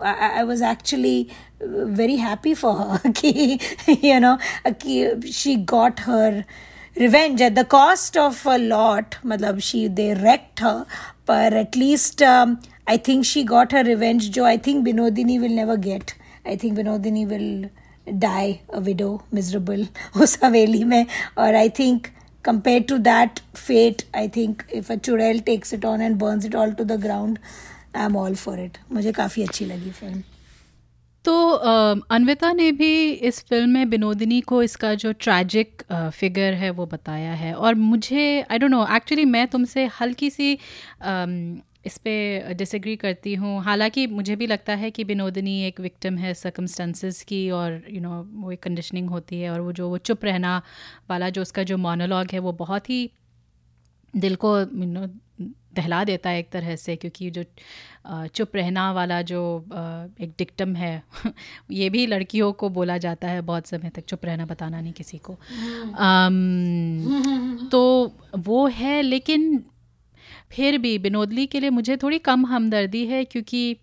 I, I was actually very happy for her ki, you know ki, she got her revenge at the cost of a lot matlab she they wrecked her but at least um, i think she got her revenge jo i think binodini will never get i think binodini will die a widow miserable us haveli mein or i think compared to that fate i think if a churel takes it on and burns it all to the ground i'm all for it मुझे काफ़ी अच्छी लगी film तो अनविता ने भी इस film में बिनोदिनी को इसका जो ट्रैजिक फिगर है वो बताया है। और मुझे आई डोंट नो एक्चुअली मैं तुमसे हल्की सी इस पर डिसग्री करती हूँ। हालाँकि मुझे भी लगता है कि बिनोदिनी एक विक्टिम है सकमस्टेंसेस की और यू you नो know, वो एक कंडीशनिंग होती है और वो जो वो चुप रहना वाला जो उसका जो मोनोलॉग है वो बहुत ही दिल को दहला देता है एक तरह से क्योंकि जो चुप रहना वाला जो एक डिक्टम है ये भी लड़कियों को बोला जाता है बहुत समय तक चुप रहना बताना नहीं किसी को। आम, तो वो है लेकिन फिर भी बिनोदली के लिए मुझे थोड़ी कम हमदर्दी है क्योंकि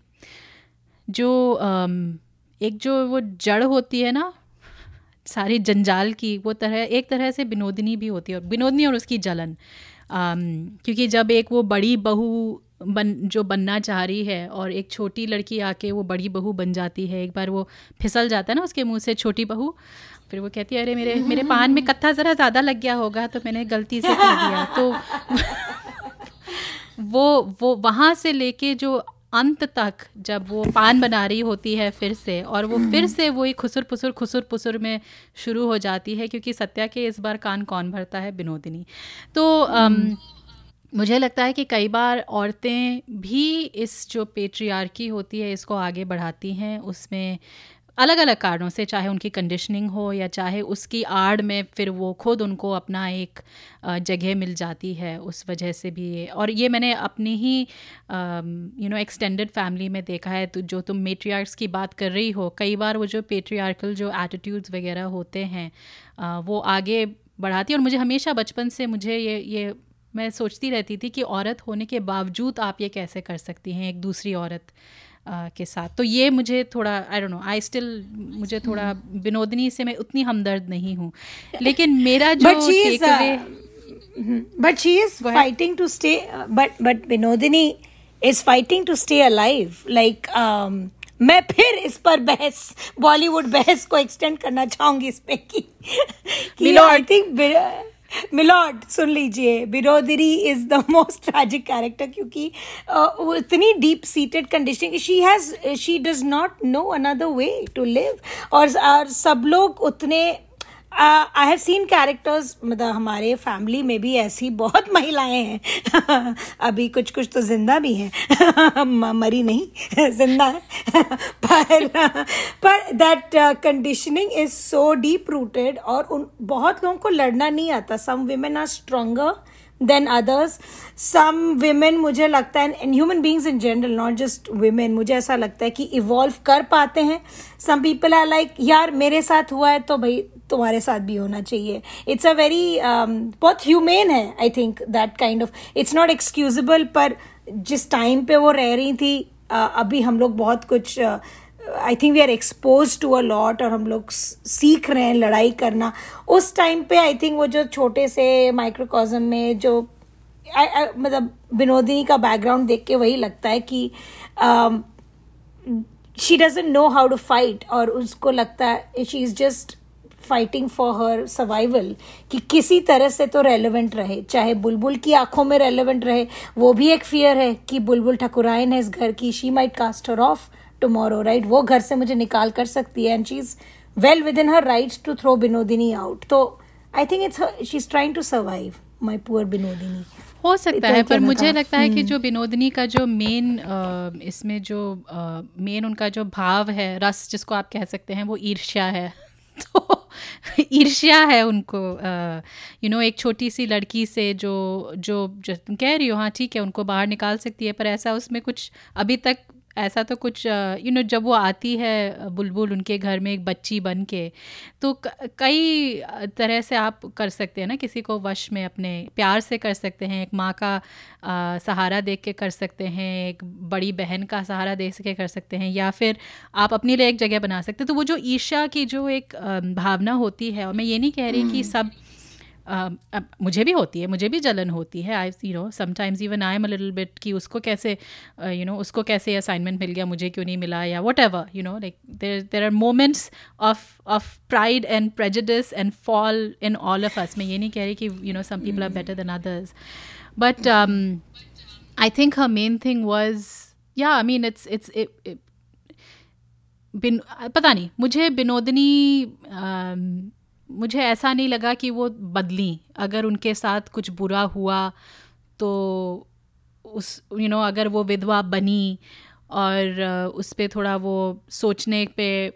जो एक जो वो जड़ होती है ना सारी जंजाल की वो तरह एक तरह से बिनोदनी भी होती है और बिनोदनी और उसकी जलन। क्योंकि जब एक वो बड़ी बहू बन, जो बनना चाह रही है और एक छोटी लड़की आके वो बड़ी बहू बन जाती है, एक बार वो फिसल जाता है ना उसके मुँह से छोटी बहू, फिर वो कहती है, अरे, मेरे मेरे पान में कत्था ज़रा ज़्यादा लग गया होगा तो मैंने गलती से कर दिया। तो वो वो वहाँ से लेके जो अंत तक जब वो पान बना रही होती है फिर से और वो फिर से वही खुसुर पुसुर खुसुर पुसुर में शुरू हो जाती है क्योंकि सत्या के इस बार कान कौन भरता है? बिनोदिनी तो अम, मुझे लगता है कि कई बार औरतें भी इस जो पेट्रियार्की होती है इसको आगे बढ़ाती हैं उसमें अलग अलग कारणों से, चाहे उनकी कंडीशनिंग हो या चाहे उसकी आड़ में फिर वो खुद उनको अपना एक जगह मिल जाती है, उस वजह से भी ये। और ये मैंने अपनी ही यू नो एक्सटेंडेड फैमिली में देखा है। तो जो तुम मेट्रियार्क्स की बात कर रही हो, कई बार वो जो पेट्रियार्कल जो एटीट्यूड्स वगैरह होते हैं वो आगे बढ़ाती है। और मुझे हमेशा बचपन से मुझे ये ये मैं सोचती रहती थी कि औरत होने के बावजूद आप ये कैसे कर सकती हैं, एक दूसरी औरत? के साथ। तो ये मुझे थोड़ा I don't know I still मुझे थोड़ा विनोदनी से मैं उतनी हमदर्द नहीं हूँ। लेकिन मेरा जो but she is fighting to stay but but Binodini is fighting to stay alive like मैं फिर इस पर बहस बॉलीवुड बहस को एक्सटेंड करना चाहूँगी इस पे की, की आई थिंक मिलॉर्ड, सुन लीजिए, Binodini is the most tragic character क्योंकि वो इतनी deep seated condition she has she does not know another way to live और सब लोग उतने आई हैव सीन कैरेक्टर्स मतलब हमारे फैमिली में भी ऐसी बहुत महिलाएँ हैं। अभी कुछ कुछ तो ज़िंदा भी हैं। मरी नहीं, ज़िंदा है। पर पर that conditioning is so deep rooted और उन, बहुत लोगों को लड़ना नहीं आता। Some women are stronger than others some women मुझे लगता है in human beings in general not just women मुझे ऐसा लगता है कि इवॉल्व कर पाते हैं। सम पीपल आर लाइक यार, मेरे साथ हुआ है तो भाई तुम्हारे साथ भी होना चाहिए। इट्स अ वेरी बहुत ह्यूमेन है I think that kind of it's not excusable पर जिस टाइम पे वो रह रही थी uh, अभी हम लोग बहुत कुछ I think we are expose to a lot और हम लोग सीख रहे हैं लड़ाई करना। उस टाइम पे आई थिंक वो जो छोटे से माइक्रोकॉजम में जो मतलब विनोदिनी का बैकग्राउंड देख के वही लगता है कि she doesn't know how to fight और उसको लगता है she is just fighting for her survival कि किसी तरह से तो रेलिवेंट रहे। चाहे बुलबुल की आँखों में रेलिवेंट रहे वो भी एक फियर है कि बुलबुल ठकुराइन है इस घर की। She might cast her of tomorrow right वो घर से मुझे निकाल कर सकती है and she is well within her right to throw Binodini out तो I think it's she is trying to survive my poor Binodini हो सकता है पर मुझे लगता है कि हम्म। जो विनोदनी का जो मेन इसमें जो मेन उनका जो भाव है रस जिसको आप कह सकते हैं वो ईर्ष्या है। ईर्ष्या है उनको यू नो एक छोटी सी लड़की से जो जो जो तुम कह रही हो हाँ ठीक है, उनको बाहर निकाल सकती है, पर ऐसा उसमें कुछ अभी तक ऐसा तो कुछ यू नो जब वो आती है बुलबुल उनके घर में एक बच्ची बन के तो कई तरह से आप कर सकते हैं ना किसी को वश में अपने प्यार से कर सकते हैं एक माँ का अ, सहारा देख के कर सकते हैं एक बड़ी बहन का सहारा दे के कर सकते हैं या फिर आप अपने लिए एक जगह बना सकते हैं। तो वो जो ईर्ष्या की जो एक भावना होती है और मैं ये नहीं कह रही कि सब अ, अब मुझे भी होती है मुझे भी जलन होती है। I you know sometimes even I am a little bit कि उसको कैसे यू नो उसको कैसे असाइनमेंट मिल गया मुझे क्यों नहीं मिला या whatever you know like there there are moments of of pride and prejudice and fall in all of us मैं ये नहीं कह रही कि you know some people are better than others but I think her main thing was yeah I mean it's it's been पता नहीं मुझे बिनोदनी अम, मुझे ऐसा नहीं लगा कि वो बदली। अगर उनके साथ कुछ बुरा हुआ तो उस यू you नो know, अगर वो विधवा बनी और उस पर थोड़ा वो सोचने पे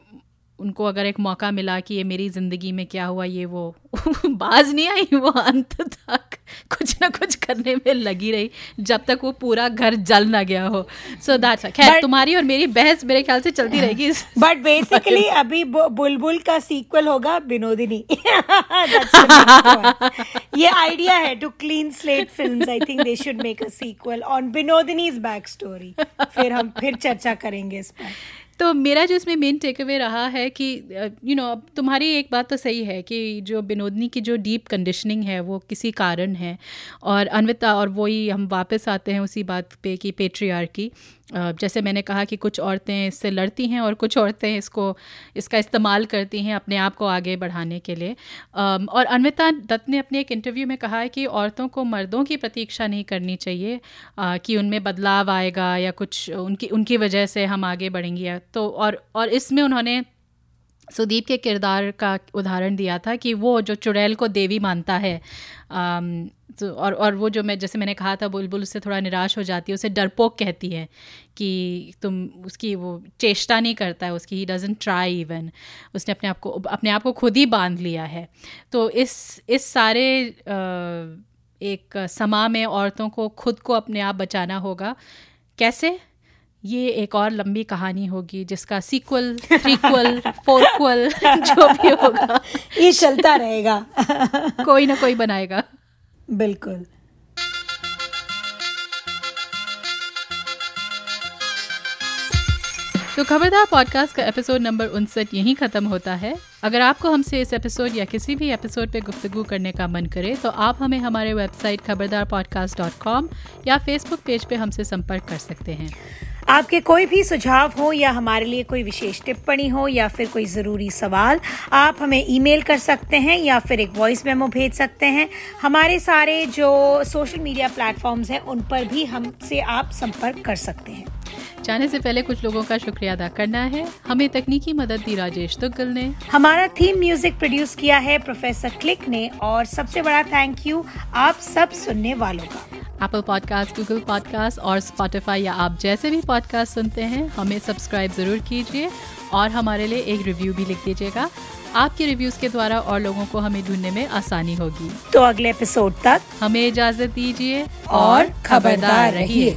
उनको अगर एक मौका मिला कि ये मेरी ज़िंदगी में क्या हुआ ये वो बाज नहीं आई वो अंत तक कुछ ना कुछ करने में लगी रही जब तक वो पूरा घर जल ना गया हो। सो दैट्स खैर तुम्हारी और मेरी बहस मेरे ख्याल से चलती रहेगी। बट बेसिकली अभी बुलबुल का सीक्वल होगा बिनोदिनी. ये आइडिया है to clean slate films I think they should make a sequel on Binodini's back story फिर हम फिर चर्चा करेंगे इस पर। तो मेरा जो इसमें मेन टेक अवे रहा है कि यू नो अब तुम्हारी एक बात तो सही है कि जो बिनोदनी की जो डीप कंडीशनिंग है, वो किसी कारण है। और अनविता और वही हम वापस आते हैं उसी बात पे कि पेट्रियार की जैसे मैंने कहा कि कुछ औरतें इससे लड़ती हैं और कुछ औरतें इसको, इसका इस्तेमाल करती हैं अपने आप को आगे बढ़ाने के लिए। और अन्विता दत्त ने अपने एक इंटरव्यू में कहा है कि औरतों को मर्दों की प्रतीक्षा नहीं करनी चाहिए कि उनमें बदलाव आएगा या कुछ उनकी उनकी वजह से हम आगे बढ़ेंगे। या तो और और इसमें उन्होंने सुदीप के किरदार का उदाहरण दिया था कि वो जो चुड़ैल को देवी मानता है तो और और वो जो मैं जैसे मैंने कहा था बुलबुल उससे थोड़ा निराश हो जाती है उसे डरपोक कहती है कि तुम उसकी वो चेष्टा नहीं करता है उसकी ही डजन ट्राई इवन उसने अपने आप को अपने आप को खुद ही बाँध लिया है। तो इस इस सारे एक समा में औरतों को खुद को अपने आप बचाना होगा। कैसे? ये एक और लंबी कहानी होगी जिसका सीक्वल थ्रीक्वल फोरक्वल जो भी होगा। ये चलता रहेगा। कोई ना कोई बनाएगा। बिल्कुल। तो खबरदार पॉडकास्ट का एपिसोड नंबर उनसठ यहीं ख़त्म होता है। अगर आपको हमसे इस एपिसोड या किसी भी एपिसोड पे गुफ्तगू करने का मन करे तो आप हमें हमारे website Khabardar podcast dot com या फेसबुक पेज पे हमसे संपर्क कर सकते हैं। आपके कोई भी सुझाव हो या हमारे लिए कोई विशेष टिप्पणी हो या फिर कोई ज़रूरी सवाल, आप हमें ईमेल कर सकते हैं या फिर एक वॉइस मेमो भेज सकते हैं। हमारे सारे जो सोशल मीडिया प्लेटफॉर्म्स हैं, उन पर भी हमसे आप संपर्क कर सकते हैं। जाने से पहले कुछ लोगों का शुक्रिया अदा करना है। हमें तकनीकी मदद दी राजेश तुगल ने। हमारा थीम म्यूज़िक प्रोड्यूस किया है प्रोफेसर क्लिक ने और सबसे बड़ा थैंक यू आप सब सुनने वालों का। एप्पल पॉडकास्ट गूगल पॉडकास्ट और स्पॉटिफाई या आप जैसे भी पॉडकास्ट सुनते हैं हमें सब्सक्राइब ज़रूर कीजिए और हमारे लिए एक रिव्यू भी लिख दीजिएगा। आपके रिव्यूज़ के द्वारा और लोगों को हमें ढूँढने में आसानी होगी। तो अगले एपिसोड तक हमें इजाज़त दीजिए और खबरदार रहिए।